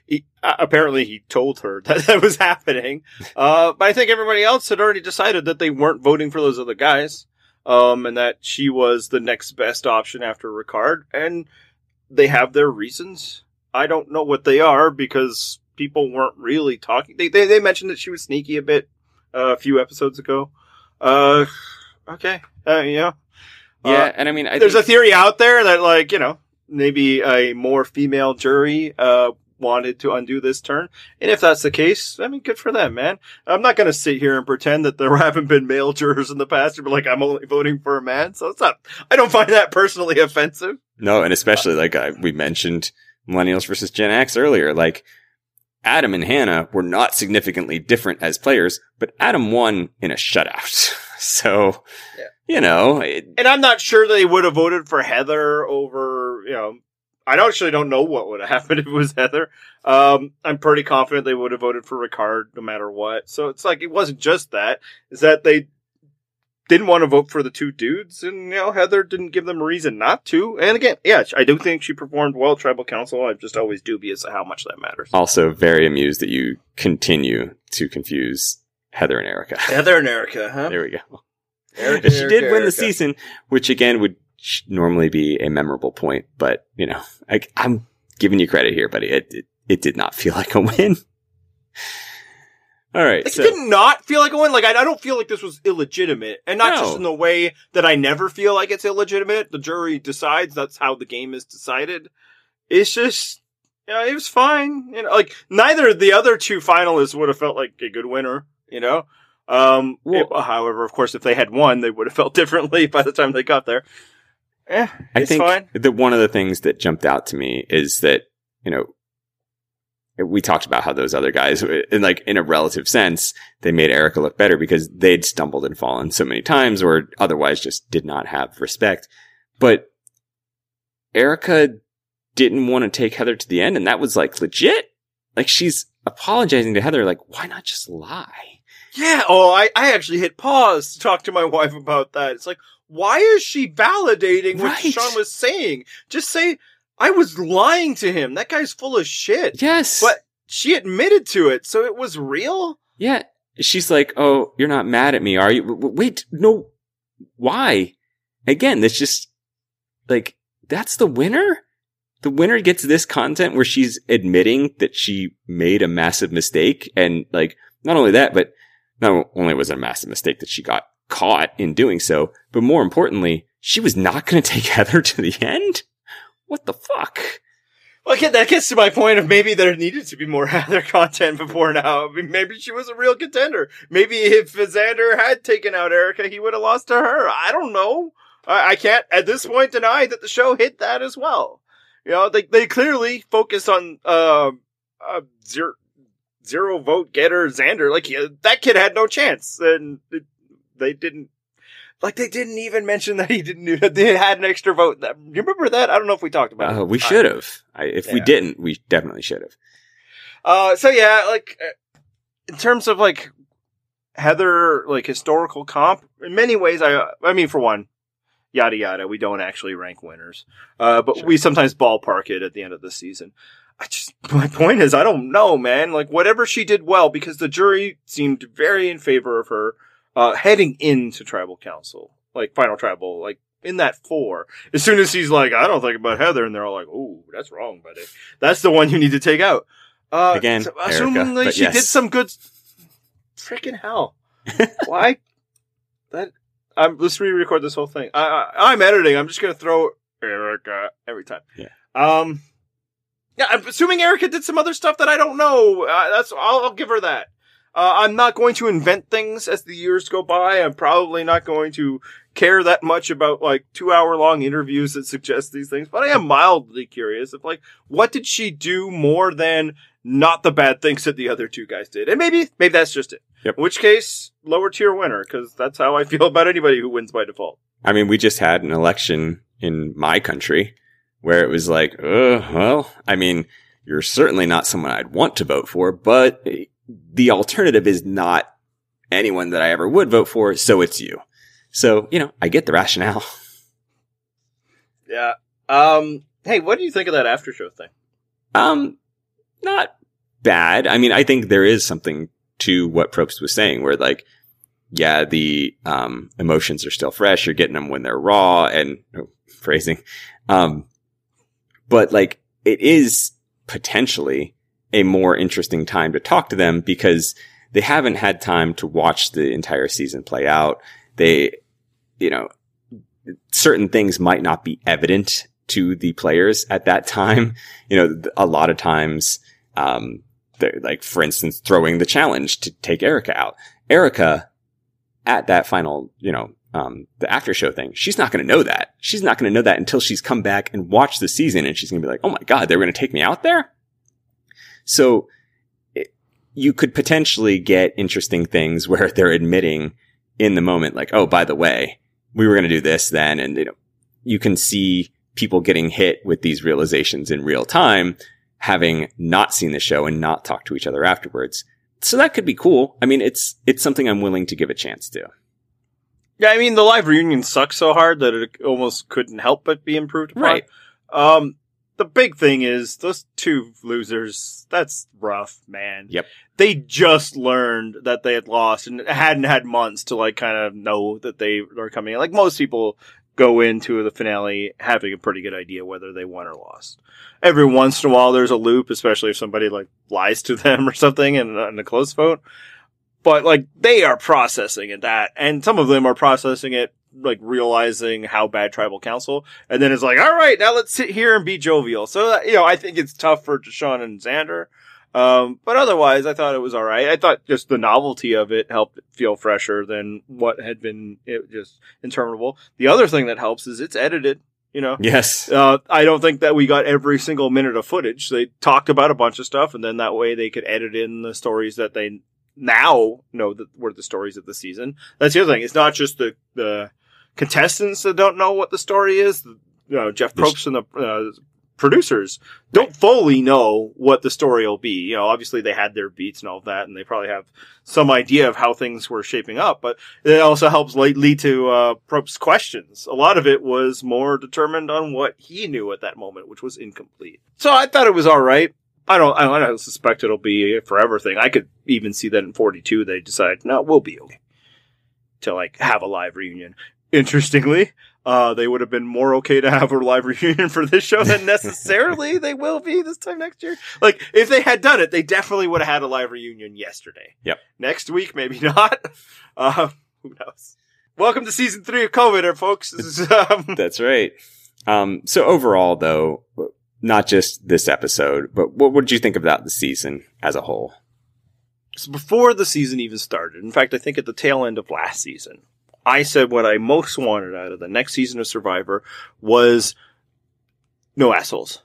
[SPEAKER 2] he, uh, apparently he told her that that was happening. Uh, but I think everybody else had already decided that they weren't voting for those other guys. Um, and that she was the next best option after Ricard. And they have their reasons. I don't know what they are because people weren't really talking. They, they, they mentioned that she was sneaky a bit, a few episodes ago. Uh, okay. Uh, yeah.
[SPEAKER 1] Yeah,
[SPEAKER 2] Uh,
[SPEAKER 1] and I mean, I
[SPEAKER 2] there's a theory out there that like you know maybe a more female jury uh wanted to undo this turn and if that's the case i mean good for them man i'm not going to sit here and pretend that there haven't been male jurors in the past who be like i'm only voting for a man so it's not i don't find that personally offensive
[SPEAKER 1] no, and especially like I, we mentioned Millennials versus Gen X earlier. Like Adam and Hannah were not significantly different as players, but Adam won in a shutout. so,
[SPEAKER 2] Yeah.
[SPEAKER 1] you know, it,
[SPEAKER 2] And I'm not sure they would have voted for Heather over, you know, I actually don't know what would have happened if it was Heather. Um, I'm pretty confident they would have voted for Ricard no matter what. So it's like, it wasn't just that, is that they didn't want to vote for the two dudes and, you know, Heather didn't give them a reason not to. And again, yeah, I do think she performed well at Tribal Council. I'm just always dubious of how much that matters.
[SPEAKER 1] also very amused that you continue to confuse Heather and Erika.
[SPEAKER 2] Heather and Erika, huh?
[SPEAKER 1] There we go.
[SPEAKER 2] Erika,
[SPEAKER 1] she did
[SPEAKER 2] Erika,
[SPEAKER 1] win the season, which again would normally be a memorable point, but you know, I, I'm giving you credit here, buddy. It, it it did not feel like a win. All right,
[SPEAKER 2] Like,
[SPEAKER 1] so
[SPEAKER 2] it did not feel like a win. Like, I, I don't feel like this was illegitimate. And not
[SPEAKER 1] No.
[SPEAKER 2] just in the way that I never feel like it's illegitimate. The jury decides that's how the game is decided. It's just, know, it was fine. You know, like, neither of the other two finalists would have felt like a good winner, you know? Um,
[SPEAKER 1] Well-
[SPEAKER 2] it- however, of course, if they had won, they would have felt differently by the time they got there. Eh,
[SPEAKER 1] I
[SPEAKER 2] it's
[SPEAKER 1] think
[SPEAKER 2] fine.
[SPEAKER 1] that one of the things that jumped out to me is that you know we talked about how those other guys, in like in a relative sense, they made Erika look better because they'd stumbled and fallen so many times, or otherwise just did not have respect. But Erika didn't want to take Heather to the end, and that was like legit. Like she's apologizing to Heather, like why not just lie?
[SPEAKER 2] Yeah. Oh, I, I actually hit pause to talk to my wife about that. It's like, why is she validating what
[SPEAKER 1] Right.
[SPEAKER 2] Sean was saying? Just say, I was lying to him. That guy's full of shit.
[SPEAKER 1] Yes,
[SPEAKER 2] But she admitted to it, so it was real?
[SPEAKER 1] Yeah. She's like, Oh, you're not mad at me, are you? Wait, no. Why? Again, that's just like, that's the winner? The winner gets this content where she's admitting that she made a massive mistake. And like, not only that, but not only was it a massive mistake that she got caught in doing so, but more importantly, she was not going to take Heather to the end? What the fuck?
[SPEAKER 2] Well, again, that gets to my point of maybe there needed to be more Heather content before now. I mean, maybe she was a real contender. Maybe if Xander had taken out Erika, he would have lost to her. I don't know. I, I can't at this point deny that the show hit that as well. You know, they they clearly focus on uh, uh zero zero vote getter Xander. Like yeah, that kid had no chance, and it, they didn't. Like they didn't even mention that he didn't. That they had an extra vote. That, you remember that? I don't know if we talked about it.
[SPEAKER 1] Uh, we should have. I, if we didn't, we definitely should have.
[SPEAKER 2] Uh, so yeah, like uh, in terms of like Heather, like historical comp, in many ways, I I mean, for one, yada yada, we don't actually rank winners, uh, but
[SPEAKER 1] Sure.
[SPEAKER 2] we sometimes ballpark it at the end of the season. I just my point is, I don't know, man. Like whatever she did well, because the jury seemed very in favor of her uh, heading into tribal council, like final tribal, like. In that four, as soon as he's like, I don't think about Heather, and they're all like, "Oh, that's wrong, buddy. That's the one you need to take out." Uh,
[SPEAKER 1] Again,
[SPEAKER 2] so, Erika,
[SPEAKER 1] but
[SPEAKER 2] she
[SPEAKER 1] yes.
[SPEAKER 2] did some good. Freaking hell! Why? That I'm. Let's re-record this whole thing. I, I, I'm editing. I'm just gonna throw Erika every time.
[SPEAKER 1] Yeah.
[SPEAKER 2] Um. Yeah, I'm assuming Erika did some other stuff that I don't know. Uh, that's I'll, I'll give her that. Uh, I'm not going to invent things as the years go by. I'm probably not going to care that much about like two hour long interviews that suggest these things, but I am mildly curious of like, what did she do more than not the bad things that the other two guys did? And maybe, maybe that's just it.
[SPEAKER 1] Yep.
[SPEAKER 2] In which case, lower tier winner, because that's how I feel about anybody who wins by default.
[SPEAKER 1] I mean, we just had an election in my country where it was like, uh, well, I mean, you're certainly not someone I'd want to vote for, but the alternative is not anyone that I ever would vote for, so it's you. So, you know, I get the rationale.
[SPEAKER 2] Yeah. Um, hey, what do you think of that after show thing?
[SPEAKER 1] Um, not bad. I mean, I think there is something to what Probst was saying where like, yeah, the, um, emotions are still fresh. You're getting them when they're raw and oh, phrasing. Um, but like it is potentially a more interesting time to talk to them because they haven't had time to watch the entire season play out. They, you know, certain things might not be evident to the players at that time. You know, a lot of times, um, like, for instance, throwing the challenge to take Erika out. Erika at that final, you know, um, the after show thing. She's not going to know that. She's not going to know that until she's come back and watched the season and she's going to be like, Oh my God, they were going to take me out there. So it, you could potentially get interesting things where they're admitting in the moment, like, Oh, by the way, we were going to do this then. And you know, you can see people getting hit with these realizations in real time, having not seen the show and not talked to each other afterwards. So that could be cool. I mean, it's, it's something I'm willing to give a chance to.
[SPEAKER 2] Yeah, I mean the live reunion sucks so hard that it almost couldn't help but be improved upon.
[SPEAKER 1] Right.
[SPEAKER 2] Um, the big thing is those two losers. That's rough, man.
[SPEAKER 1] Yep.
[SPEAKER 2] They just learned that they had lost and hadn't had months to like kind of know that they are coming. Like most people go into the finale having a pretty good idea whether they won or lost. Every once in a while, there's a loop, especially if somebody like lies to them or something in, in a close vote but like they are processing it that, and some of them are processing it like realizing how bad tribal council, and then it's like, all right, now let's sit here and be jovial. So that, you know, I think it's tough for Deshawn and Xander. Um, but otherwise, I thought it was all right. I thought just the novelty of it helped it feel fresher than what had been it just interminable. The other thing that helps is it's edited. You know,
[SPEAKER 1] Yes.
[SPEAKER 2] uh, I don't think that we got every single minute of footage. They talked about a bunch of stuff, and then that way they could edit in the stories that they now know that were the stories of the season. That's the other thing. It's not just the the contestants that don't know what the story is. You know, Jeff Probst and the uh, producers don't fully know what the story will be. You know, obviously they had their beats and all of that, and they probably have some idea of how things were shaping up. But it also helps lead, lead to uh, Probst's questions. A lot of it was more determined on what he knew at that moment, which was incomplete. So I thought it was all right. I don't. I don't suspect it'll be a forever thing. I could even see that in 42 they decide, no, we'll be okay to like have a live reunion. Interestingly, uh, they would have been more okay to have a live reunion for this show than necessarily they will be this time next year. Like, if they had done it, they definitely would have had a live reunion yesterday.
[SPEAKER 1] Yep.
[SPEAKER 2] Next week, maybe not. Uh, who knows? Welcome to season three of COVID, folks. Is, um,
[SPEAKER 1] That's right. Um, so overall though, not just this episode, but what would you think about the season as a whole?
[SPEAKER 2] So before the season even started, in fact, I think at the tail end of last season, I said what I most wanted out of the next season of Survivor was no assholes.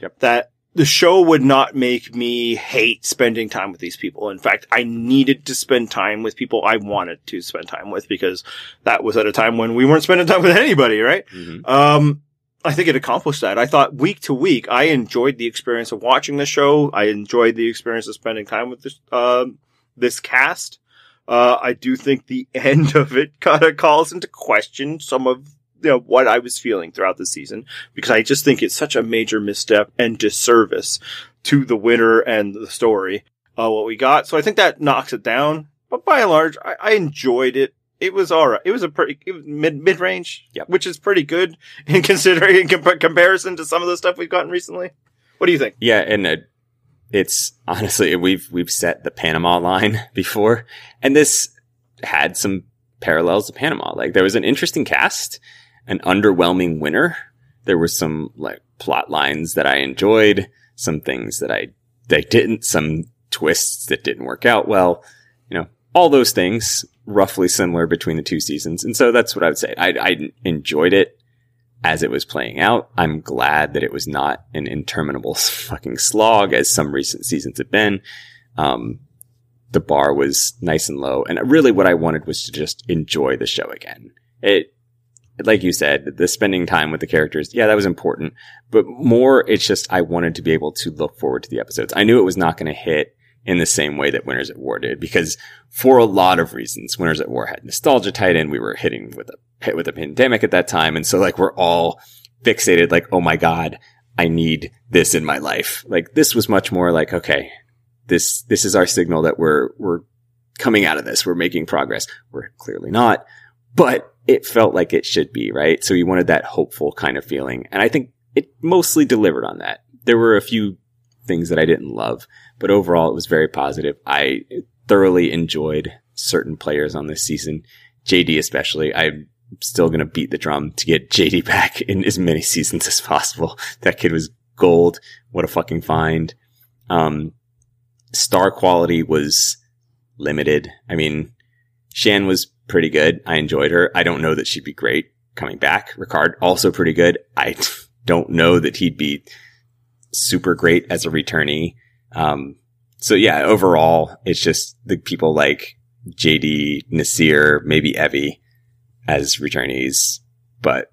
[SPEAKER 1] Yep.
[SPEAKER 2] That the show would not make me hate spending time with these people. In fact, I needed to spend time with people I wanted to spend time with because that was at a time when we weren't spending time with anybody, right?
[SPEAKER 1] Mhm.
[SPEAKER 2] Um, I think it accomplished that. I thought week to week, I enjoyed the experience of watching the show. I enjoyed the experience of spending time with this, um, this cast. Uh, I do think the end of it kind of calls into question some of you know, what I was feeling throughout the season because I just think it's such a major misstep and disservice to the winner and the story, uh, what we got. So I think that knocks it down. But by and large, I, I enjoyed it. It was alright. It was a pretty mid mid range,
[SPEAKER 1] Yep.
[SPEAKER 2] which is pretty good in considering in compa- comparison to some of the stuff we've gotten recently. What do you think?
[SPEAKER 1] Yeah, and uh, it's honestly we've we've set the Panama line before, and this had some parallels to Panama. Like there was an interesting cast, an underwhelming winner. There were some like plot lines that I enjoyed, some things that I that didn't, some twists that didn't work out well. All those things roughly similar between the two seasons, and so that's what I would say. I, I enjoyed it as it was playing out. I'm glad that it was not an interminable fucking slog as some recent seasons have been. Um, the bar was nice and low. And really what I wanted was to just enjoy the show again. It, like you said, the spending time with the characters, yeah, that was important, but more it's just I wanted to be able to look forward to the episodes. I knew it was not going to hit in the same way that Winners at War did because for a lot of reasons, Winners at War had nostalgia tied in. We were hitting with a hit with a pandemic at that time. And so like we're all fixated like, oh my God, I need this in my life. Like this was much more like, okay, this, this is our signal that we're, we're coming out of this. We're making progress. We're clearly not, but it felt like it should be, right? So you wanted that hopeful kind of feeling. And I think it mostly delivered on that. There were a few things that I didn't love, but overall it was very positive. I thoroughly enjoyed certain players on this season. JD especially. I'm still going to beat the drum to get JD back in as many seasons as possible. That kid was gold. What a fucking find. Um, star quality was limited. I mean, Shan was pretty good. I enjoyed her. I don't know that she'd be great coming back. Ricard also pretty good. I don't know that he'd be super great as a returnee. Um, so yeah, overall, it's just the people like JD, Naseer, maybe Evie as returnees. But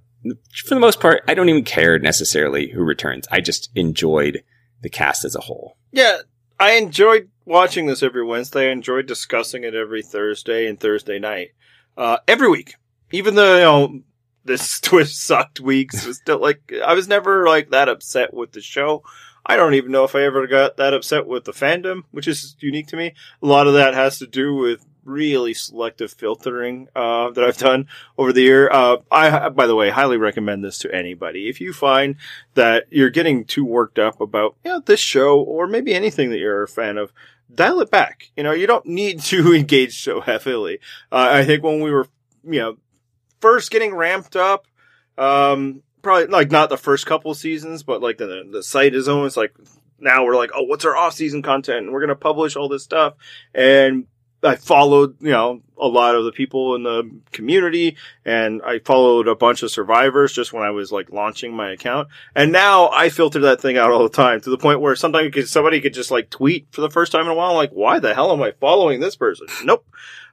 [SPEAKER 1] for the most part, I don't even care necessarily who returns. I just enjoyed the cast as a whole.
[SPEAKER 2] Yeah, I enjoyed watching this every Wednesday. I enjoyed discussing it every Thursday and Thursday night. Uh, every week. Even though, you know, this twist sucked weeks was still like, I was never like that upset with the show. I don't even know if I ever got that upset with the fandom, which is unique to me. A lot of that has to do with really selective filtering uh, that I've done over the year. Uh, I, by the way, highly recommend this to anybody. If you find that you're getting too worked up about you know, this show or maybe anything that you're a fan of, dial it back. You know, you don't need to engage so heavily. Uh, I think when we were, you know, first getting ramped up, um, probably like not the first couple seasons, but like the the site is almost like now we're like, oh, what's our off season content? And we're gonna publish all this stuff. And I followed, you know, a lot of the people in the community and I followed a bunch of survivors just when I was like launching my account. And now I filter that thing out all the time to the point where sometimes somebody could just like tweet for the first time in a while. Like, why the hell am I following this person? Nope.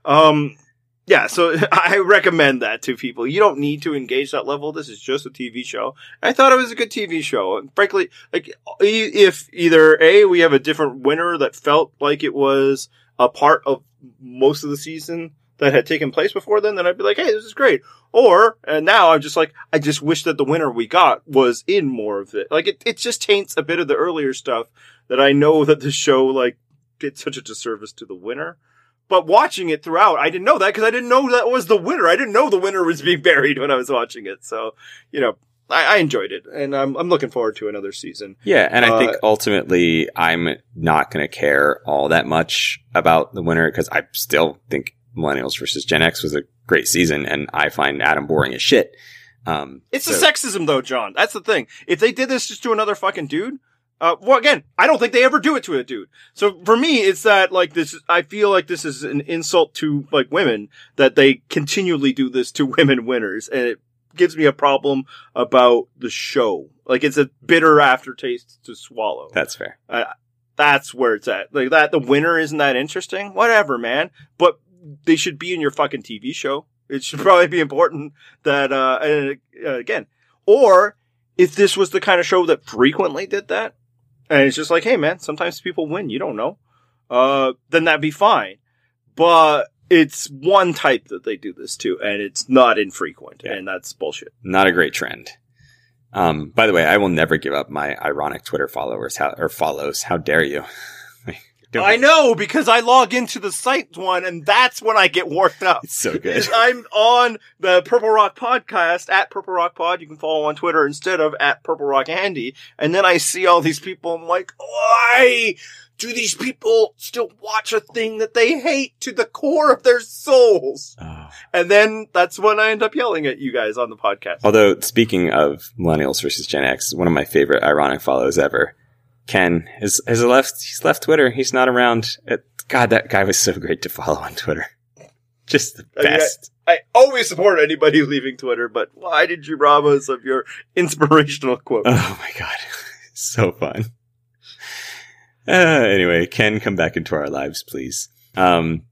[SPEAKER 2] Um, yeah, so I recommend that to people. You don't need to engage that level. This is just a TV show. I thought it was a good TV show. And frankly, like, if either A, we have a different winner that felt like it was a part of most of the season that had taken place before then, then I'd be like, hey, this is great. Or, and now I'm just like, I just wish that the winner we got was in more of it. Like, it, it just taints a bit of the earlier stuff that I know that the show, like, did such a disservice to the winner. But watching it throughout, I didn't know that because I didn't know that was the winner. I didn't know the winner was being buried when I was watching it. So, you know, I, I enjoyed it and I'm, I'm looking forward to another season.
[SPEAKER 1] Yeah. And I think uh, ultimately I'm not going to care all that much about the winner because I still think Millennials versus Gen X was a great season and I find Adam boring as shit. Um,
[SPEAKER 2] it's so. the sexism though, John. That's the thing. If they did this just to another fucking dude, uh, well, again, I don't think they ever do it to a dude. So for me, it's that like this. I feel like this is an insult to like women that they continually do this to women winners, and it gives me a problem about the show. Like it's a bitter aftertaste to swallow.
[SPEAKER 1] That's fair.
[SPEAKER 2] Uh, that's where it's at. Like that, the winner isn't that interesting. Whatever, man. But they should be in your fucking TV show. It should probably be important that, uh, and, uh, again, or if this was the kind of show that frequently did that, and it's just like, hey man, sometimes people win, you don't know, uh, then that'd be fine. But it's one type that they do this to, and it's not infrequent, yeah. and that's bullshit.
[SPEAKER 1] Not a great trend. Um, by the way, I will never give up my ironic Twitter followers how, or follows. How dare you?
[SPEAKER 2] I know because I log into the site one and that's when I get worked up.
[SPEAKER 1] It's so good.
[SPEAKER 2] I'm on the Purple Rock podcast at Purple Rock Pod. You can follow on Twitter instead of at Purple Rock Andy. And then I see all these people. I'm like, why do these people still watch a thing that they hate to the core of their souls? Oh. And then that's when I end up yelling at you guys on the podcast.
[SPEAKER 1] Although speaking of millennials versus Gen X, one of my favorite ironic follows ever Ken has has left. He's left Twitter. He's not around. God, that guy was so great to follow on Twitter. Just the best.
[SPEAKER 2] I, mean, I, I, always support anybody leaving Twitter, but why did you rob us of your inspirational quote?
[SPEAKER 1] Oh my god, so fun. Uh, anyway, Ken, come back into our lives, please. Um,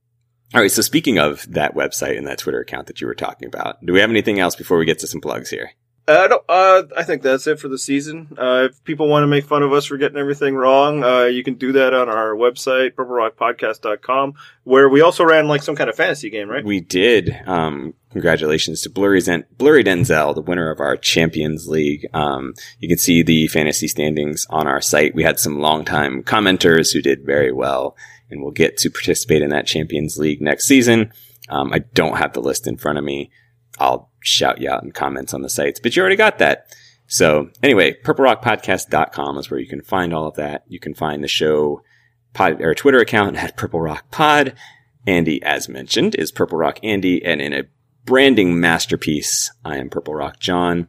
[SPEAKER 1] all right. So speaking of that website and that Twitter account that you were talking about, do we have anything else before we get to some plugs here?
[SPEAKER 2] Uh, no, uh, I think that's it for the season. Uh, if people want to make fun of us for getting everything wrong, uh, you can do that on our website, purplerockpodcast.com, where we also ran like some kind of fantasy game, right?
[SPEAKER 1] We did. Um, congratulations to Blurry, Zen- Blurry Denzel, the winner of our Champions League. Um, you can see the fantasy standings on our site. We had some longtime commenters who did very well, and we'll get to participate in that Champions League next season. Um, I don't have the list in front of me. I'll shout you out in comments on the sites, but you already got that. So anyway, purplerockpodcast.com is where you can find all of that. You can find the show pod or Twitter account at Purple Rock Pod. Andy, as mentioned, is Purple Rock Andy, and in a branding masterpiece, I am Purple Rock John.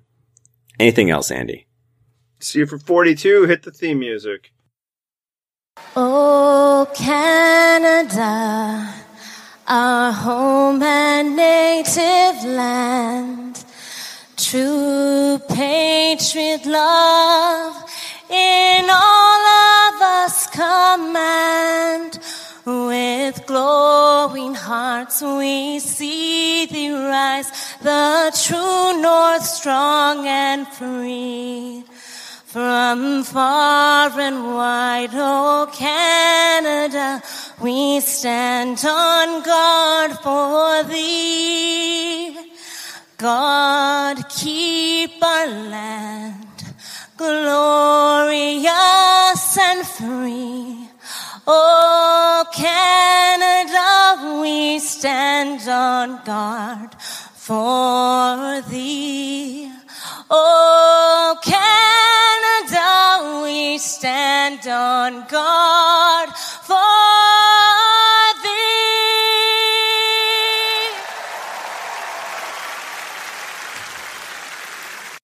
[SPEAKER 1] Anything else, Andy?
[SPEAKER 2] See you for 42. Hit the theme music.
[SPEAKER 3] Oh, Canada. Our home and native land. True patriot love in all of us command. With glowing hearts we see thee rise, the true north strong and free. From far and wide, oh Canada, we stand on guard for thee. God, keep our land glorious and free. Oh Canada, we stand on guard for thee. Oh, Canada, we stand on guard for